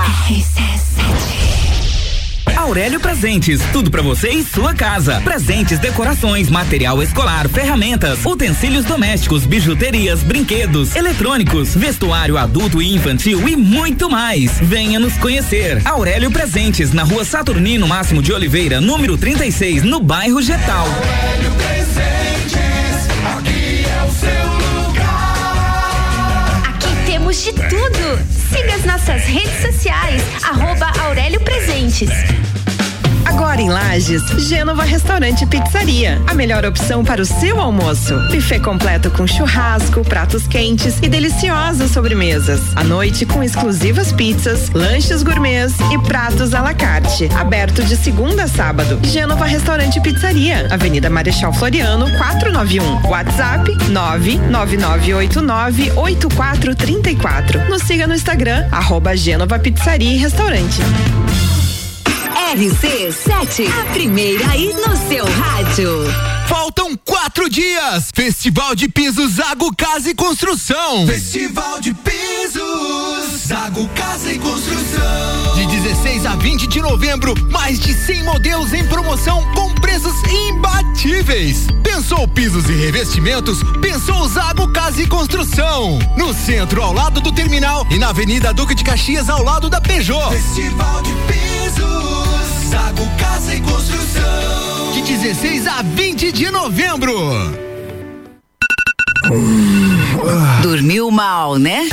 Speaker 42: Aurélio Presentes, tudo pra você e sua casa. Presentes, decorações, material escolar, ferramentas, utensílios domésticos, bijuterias, brinquedos, eletrônicos, vestuário adulto e infantil e muito mais. Venha nos conhecer. Aurélio Presentes, na rua Saturnino Máximo de Oliveira, número 36, no bairro Getal.
Speaker 34: Aurélio Presentes, seu lugar.
Speaker 43: Aqui temos de tudo. Siga as nossas redes sociais, arroba Aurélio Presentes.
Speaker 21: Agora em Lages, Gênova Restaurante Pizzaria. A melhor opção para o seu almoço. Buffet completo com churrasco, pratos quentes e deliciosas sobremesas. À noite com exclusivas pizzas, lanches gourmets e pratos à la carte. Aberto de segunda a sábado. Gênova Restaurante Pizzaria. Avenida Marechal Floriano, 491. WhatsApp 999898434. Nos siga no Instagram, arroba Gênova Pizzaria e Restaurante.
Speaker 32: RC7, a primeira aí no seu rádio.
Speaker 11: Faltam quatro dias. Festival de Pisos Zago Casa e Construção.
Speaker 34: Festival de Pisos,
Speaker 11: 20 de novembro, mais de 100 modelos em promoção com preços imbatíveis. Pensou pisos e revestimentos? Pensou Zago Casa e Construção. No centro, ao lado do terminal e na Avenida Duque de Caxias, ao lado da Peugeot.
Speaker 34: Festival de Pisos, Zago Casa e Construção.
Speaker 11: De 16 a 20 de novembro.
Speaker 32: Dormiu mal, né?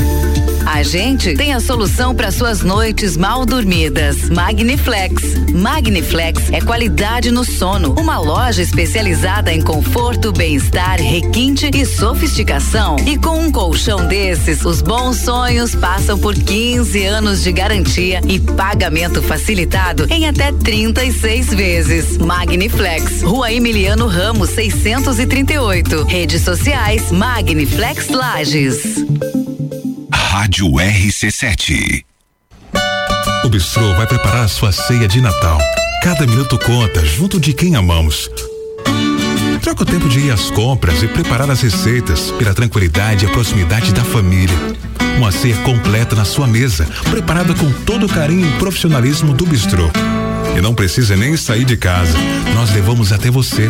Speaker 32: A gente tem a solução para suas noites mal dormidas. Magniflex. Magniflex é qualidade no sono. Uma loja especializada em conforto, bem-estar, requinte e sofisticação. E com um colchão desses, os bons sonhos passam por 15 anos de garantia e pagamento facilitado em até 36 vezes. Magniflex. Rua Emiliano Ramos, 638. Redes sociais Magniflex Lages.
Speaker 22: Rádio RC7.
Speaker 44: O Bistrô vai preparar sua ceia de Natal. Cada minuto conta, junto de quem amamos. Troca o tempo de ir às compras e preparar as receitas pela tranquilidade e a proximidade da família. Uma ceia completa na sua mesa, preparada com todo o carinho e profissionalismo do Bistrô. E não precisa nem sair de casa. Nós levamos até você.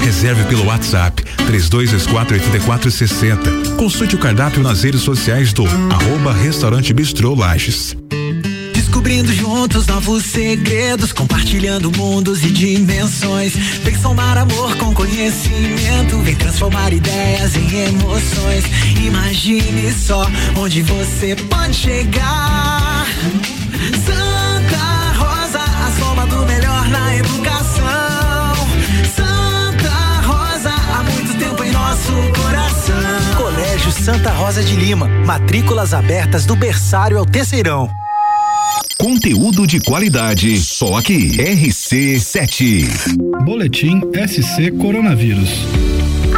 Speaker 44: Reserve pelo WhatsApp 32248460. Consulte o cardápio nas redes sociais do arroba Restaurante Bistrô Lages.
Speaker 34: Descobrindo juntos novos segredos, compartilhando mundos e dimensões. Vem somar amor com conhecimento, vem transformar ideias em emoções. Imagine só onde você pode chegar. Santa melhor na educação. Santa Rosa, há muito tempo em nosso coração.
Speaker 45: Colégio Santa Rosa de Lima. Matrículas abertas do berçário ao terceirão.
Speaker 22: Conteúdo de qualidade, só aqui. RC7.
Speaker 27: Boletim SC Coronavírus.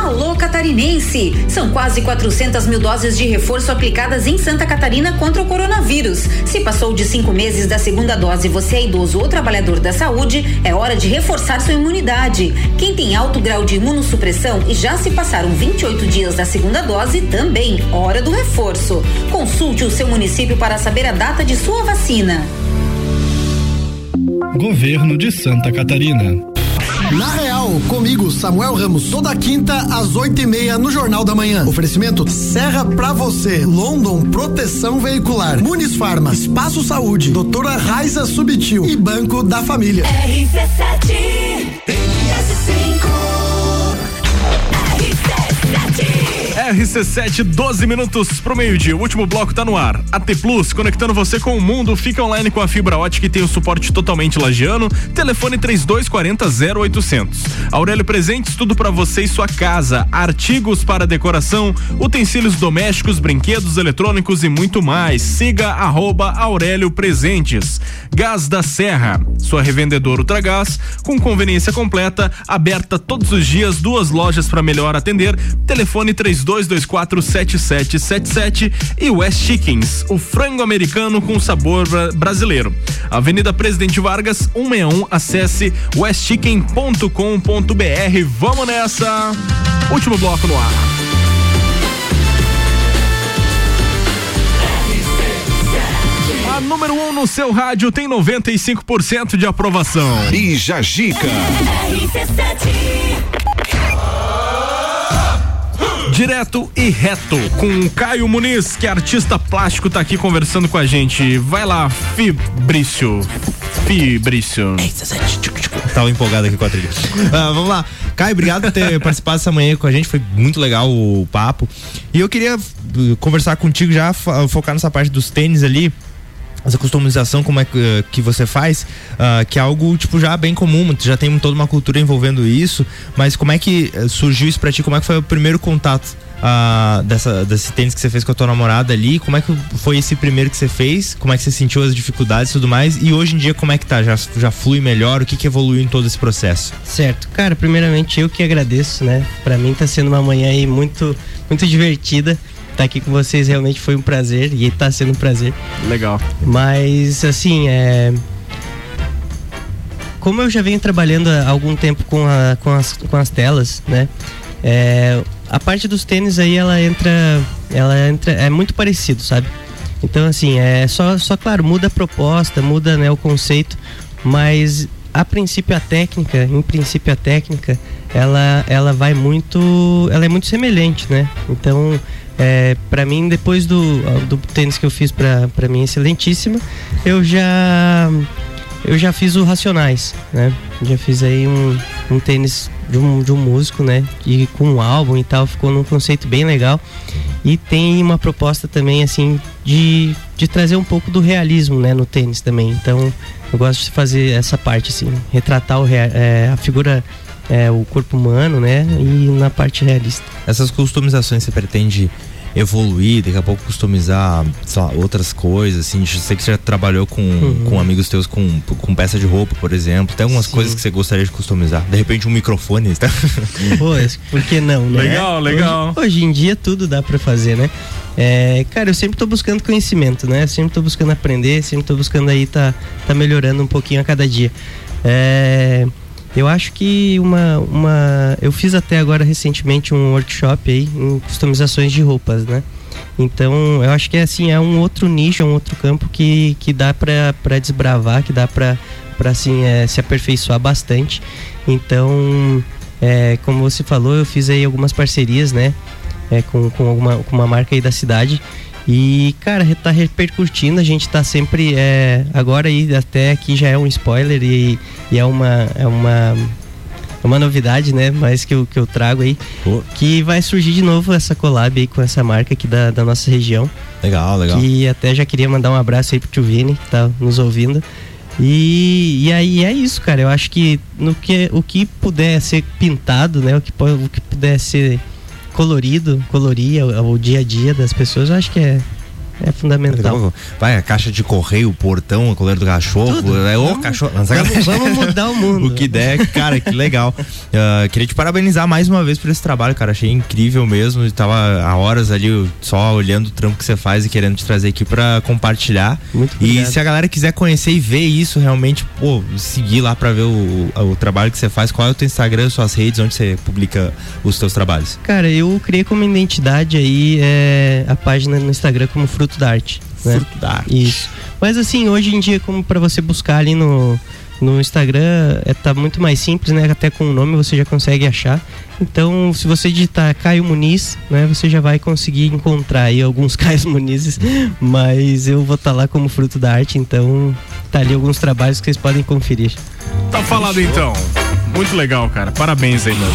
Speaker 18: Alô Catarinense! São quase 400 mil doses de reforço aplicadas em Santa Catarina contra o coronavírus. Se passou de cinco meses da segunda dose e você é idoso ou trabalhador da saúde, é hora de reforçar sua imunidade. Quem tem alto grau de imunossupressão e já se passaram 28 dias da segunda dose, também hora do reforço. Consulte o seu município para saber a data de sua vacina.
Speaker 27: Governo de Santa Catarina.
Speaker 23: Na Real, comigo, Samuel Ramos, toda quinta às oito e meia no Jornal da Manhã. Oferecimento Serra pra você, London Proteção Veicular, Muniz Farma, Espaço Saúde, Doutora Raiza Subtil e Banco da Família.
Speaker 1: RC7, 12 minutos pro meio-dia. O último bloco tá no ar. AT Plus, conectando você com o mundo. Fica online com a fibra ótica e tem o suporte totalmente lagiano. Telefone 3240 0800. Aurélio Presentes, tudo para você e sua casa. Artigos para decoração, utensílios domésticos, brinquedos eletrônicos e muito mais. Siga arroba Aurélio Presentes. Gás da Serra, sua revendedora Ultragás, com conveniência completa, aberta todos os dias, duas lojas para melhor atender. Telefone 32247777 e West Chickens, o frango americano com sabor brasileiro. Avenida Presidente Vargas, 161, acesse westchicken.com.br. Vamos nessa! Último bloco no ar. A número 1 um no seu rádio tem 95% de aprovação.
Speaker 22: E Jajica.
Speaker 1: É, é, é, Direto e reto com Caio Muniz, que é artista plástico, tá aqui conversando com a gente. Vai lá, Fibrício. Fibrício.
Speaker 3: Tava empolgado aqui com a trilha. Ah, vamos lá. Caio, obrigado por ter *laughs* participado essa manhã com a gente. Foi muito legal o papo. E eu queria uh, conversar contigo já, fo- focar nessa parte dos tênis ali. Essa customização, como é que, uh, que você faz, ah, que é algo, tipo, já bem comum, já tem toda uma cultura envolvendo isso, mas como é que eh, surgiu isso pra ti? Como é que foi o primeiro contato ah, dessa, desse tênis que você fez com a tua namorada ali? Como é que foi esse primeiro que você fez? Como é que você sentiu as dificuldades e tudo mais? E hoje em dia, como é que tá? Já, já flui melhor? O que que evoluiu em todo esse processo?
Speaker 16: Certo. Cara, primeiramente eu que agradeço, né? Pra mim tá sendo uma manhã aí muito, muito divertida. Tá aqui com vocês realmente foi um prazer e tá sendo um prazer.
Speaker 1: Legal.
Speaker 16: Mas, assim, é. Como eu já venho trabalhando há algum tempo com, a- com, as, com as telas, né? É, a parte dos tênis aí, ela entra. Ela entra. É muito parecido, sabe? Então, assim, é só, só claro, muda a proposta, muda né, o conceito, mas a princípio a técnica, em princípio a técnica, ela, ela vai muito. Ela é muito semelhante, né? Então, é, para mim, depois do, do tênis que eu fiz pra mim, excelentíssima, eu já. Eu já fiz o Racionais, né? Já fiz aí um, um tênis de um, de um músico, né? E com um álbum e tal, ficou num conceito bem legal. E tem uma proposta também, assim, de, de trazer um pouco do realismo, né? No tênis também. Então, eu gosto de fazer essa parte, assim, retratar o é, a figura, é, o corpo humano, né? E na parte realista.
Speaker 3: Essas customizações você pretende evoluir, daqui a pouco customizar sei lá, outras coisas, assim, eu sei que você já trabalhou com,
Speaker 16: Uhum.
Speaker 3: com amigos teus com, com peça de roupa, por exemplo, tem algumas coisas que você gostaria de customizar, de repente um microfone, tá? *laughs*
Speaker 16: Pô, esse- por que não, né?
Speaker 3: Legal, legal.
Speaker 16: Hoje, hoje em dia tudo dá pra fazer, né? É, cara, eu sempre tô buscando conhecimento, né? Sempre tô buscando aprender, sempre tô buscando aí tá, tá melhorando um pouquinho a cada dia. É, eu acho que uma, uma. Eu fiz até agora recentemente um workshop aí em customizações de roupas, né? Então, eu acho que assim, é um outro nicho, é um outro campo que, que dá pra desbravar, que dá pra assim, é, se aperfeiçoar bastante. Então, é, como você falou, eu fiz aí algumas parcerias, né? É, com, com, alguma, com uma marca aí da cidade. E, cara, tá repercutindo, a gente tá sempre. É, agora aí, até aqui já é um spoiler e, e é uma. É uma é uma novidade, né? Mas que eu, que eu trago aí. Que vai surgir de novo essa collab aí com essa marca aqui da, da nossa região.
Speaker 3: Legal, legal.
Speaker 16: Que até já queria mandar um abraço aí pro tio Vini, que tá nos ouvindo. E, e aí é isso, cara. Eu acho que, no que o que puder ser pintado, né? O que, o que puder ser colorido, colorir o, o dia a dia das pessoas, eu acho que é, é fundamental.
Speaker 3: Vai, a caixa de correio, o portão, a coleira do cachorro, é o cachorro. Não, sacanagem.
Speaker 16: Vamos, vamos mudar o mundo. *laughs*
Speaker 3: O que der, cara, que legal. *laughs* Ah, queria te parabenizar mais uma vez por esse trabalho, cara. Achei incrível mesmo. Tava há horas ali só olhando o trampo que você faz e querendo te trazer aqui pra compartilhar.
Speaker 16: Muito
Speaker 3: e
Speaker 16: obrigado.
Speaker 3: se a galera quiser conhecer e ver isso realmente, pô, seguir lá pra ver o, o trabalho que você faz, qual é o teu Instagram, suas redes, onde você publica os teus trabalhos?
Speaker 16: Cara, eu criei como identidade aí é, a página no Instagram como Fruto da Arte. Né?
Speaker 3: Fruto da Arte.
Speaker 16: Isso. Mas assim, hoje em dia, como para você buscar ali no, no Instagram, é, tá muito mais simples, né? Até com o nome você já consegue achar. Então, se você digitar Caio Muniz, né? Você já vai conseguir encontrar aí alguns *laughs* Caio Munizes. Mas eu vou estar lá como Fruto da Arte, então tá ali alguns trabalhos que vocês podem conferir.
Speaker 1: Tá falado então. Muito legal, cara. Parabéns aí, mano.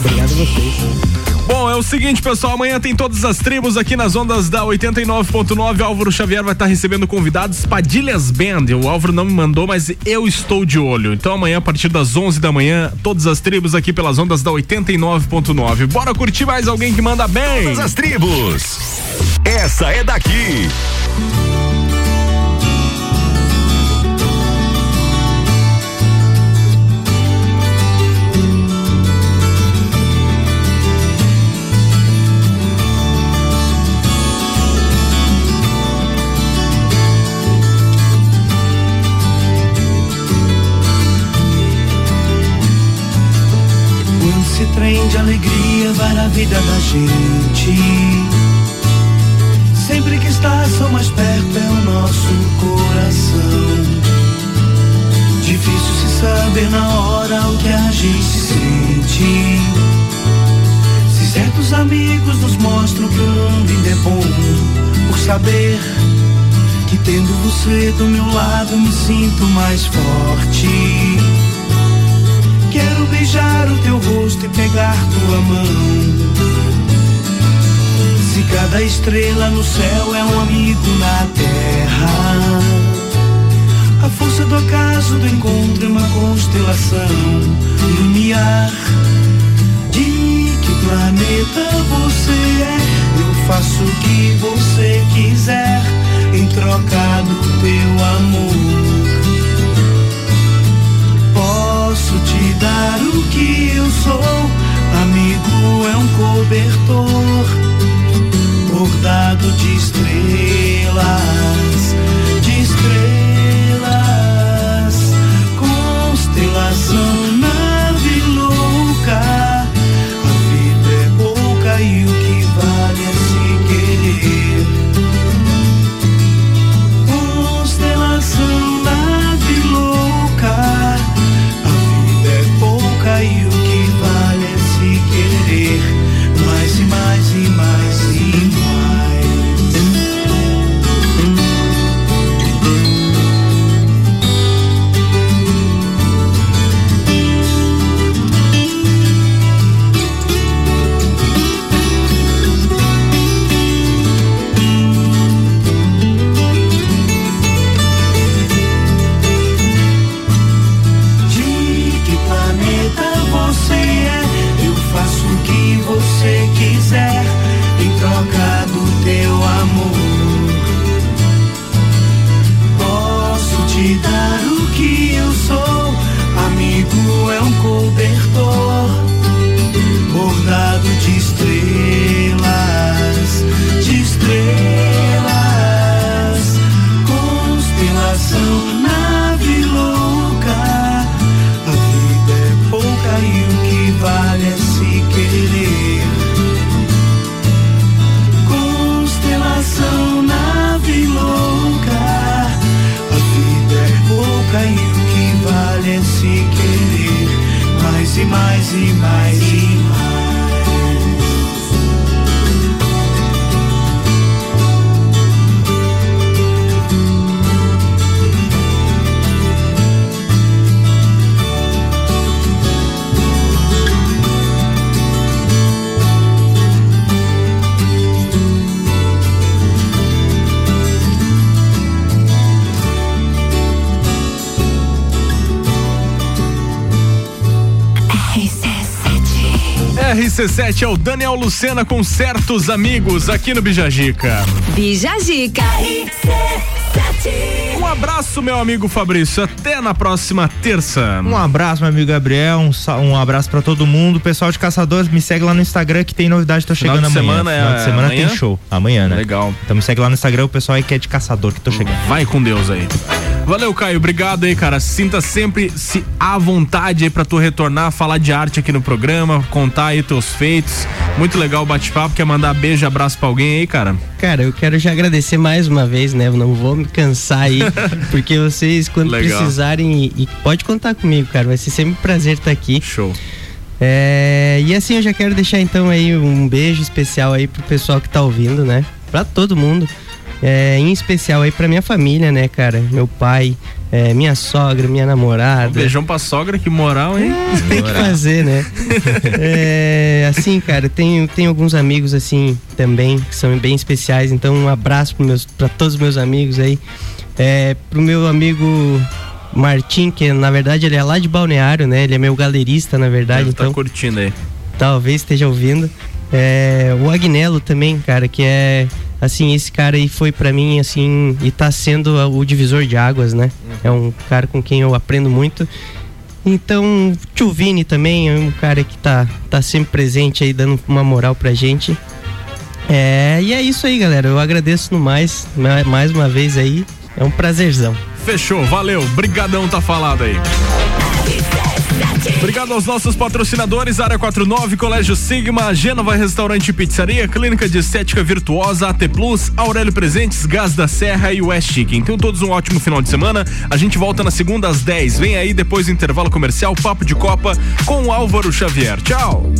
Speaker 16: Obrigado a vocês.
Speaker 1: O seguinte, pessoal. Amanhã tem todas as tribos aqui nas ondas da 89.9. Álvaro Xavier vai estar recebendo convidados. Padilhas Band. O Álvaro não me mandou, mas eu estou de olho. Então amanhã, a partir das 11 da manhã, todas as tribos aqui pelas ondas da 89.9. Bora curtir mais alguém que manda bem.
Speaker 22: Todas as tribos. Essa é daqui.
Speaker 34: De alegria vai na vida da gente. Sempre que estás tão mais perto é o nosso coração. Difícil se saber na hora o que a gente sente. Se certos amigos nos mostram que o mundo ainda é bom, por saber que tendo você do meu lado me sinto mais forte. Quero beijar o teu rosto e pegar tua mão. Se cada estrela no céu é um amigo na terra, a força do acaso do encontro é uma constelação. Lumiar, de que planeta você é? Eu faço o que você quiser em troca do teu amor. Posso te dar o que eu sou. Amigo é um cobertor bordado de estrelas, de estrelas, constelação,
Speaker 1: RC7 é o Daniel Lucena com certos amigos aqui no Bijagica.
Speaker 32: Bijagica.
Speaker 1: Um abraço, meu amigo Fabrício. Até na próxima terça.
Speaker 3: Um abraço, meu amigo Gabriel. Um, um abraço pra todo mundo. Pessoal de Caçadores, me segue lá no Instagram que tem novidade. Tô
Speaker 1: Final
Speaker 3: chegando
Speaker 1: de
Speaker 3: amanhã.
Speaker 1: semana é
Speaker 3: Final de semana
Speaker 1: amanhã?
Speaker 3: tem show. Amanhã, né?
Speaker 1: Legal.
Speaker 3: Então me segue lá no Instagram, o pessoal aí que é de Caçador que tô chegando.
Speaker 1: Vai com Deus aí. Valeu, Caio. Obrigado aí, cara. Sinta sempre se à vontade aí pra tu retornar, falar de arte aqui no programa, contar aí teus feitos. Muito legal o bate-papo. Quer mandar beijo, abraço pra alguém aí, cara?
Speaker 16: Cara, eu quero já agradecer mais uma vez, né? Eu não vou me cansar aí, *laughs* porque vocês, quando
Speaker 1: Legal.
Speaker 16: precisarem, e, e pode contar comigo, cara. Vai ser sempre um prazer estar aqui.
Speaker 1: Show.
Speaker 16: É, e assim, eu já quero deixar então aí um beijo especial aí pro pessoal que tá ouvindo, né? Pra todo mundo. É, em especial aí pra minha família, né, cara? Meu pai, é, minha sogra, minha namorada.
Speaker 1: Um beijão pra sogra, que moral, hein?
Speaker 16: Tem que fazer, né? *laughs* É, assim, cara, tenho, tenho alguns amigos assim também que são bem especiais. Então, um abraço para todos os meus amigos aí. É, pro meu amigo Martim, que na verdade ele é lá de Balneário, né? Ele é meu galerista, na verdade.
Speaker 1: Deve tá
Speaker 16: então,
Speaker 1: curtindo aí.
Speaker 16: talvez esteja ouvindo. É, o Agnello também, cara, que é assim, esse cara aí foi pra mim assim e tá sendo o divisor de águas, né? É um cara com quem eu aprendo muito. Então, Tio Vini também é um cara que tá, tá sempre presente aí, dando uma moral pra gente. É, e é isso aí, galera. Eu agradeço no mais, ma- mais uma vez aí. É um prazerzão.
Speaker 1: Fechou, valeu. Brigadão, tá falado aí. Obrigado aos nossos patrocinadores, Área 49, Colégio Sigma, Gênova Restaurante e Pizzaria, Clínica de Estética Virtuosa, AT Plus, Aurélio Presentes, Gás da Serra e West Chicken. Tenham todos um ótimo final de semana. A gente volta na segunda às 10. Vem aí depois do intervalo comercial, Papo de Copa com o Álvaro Xavier. Tchau!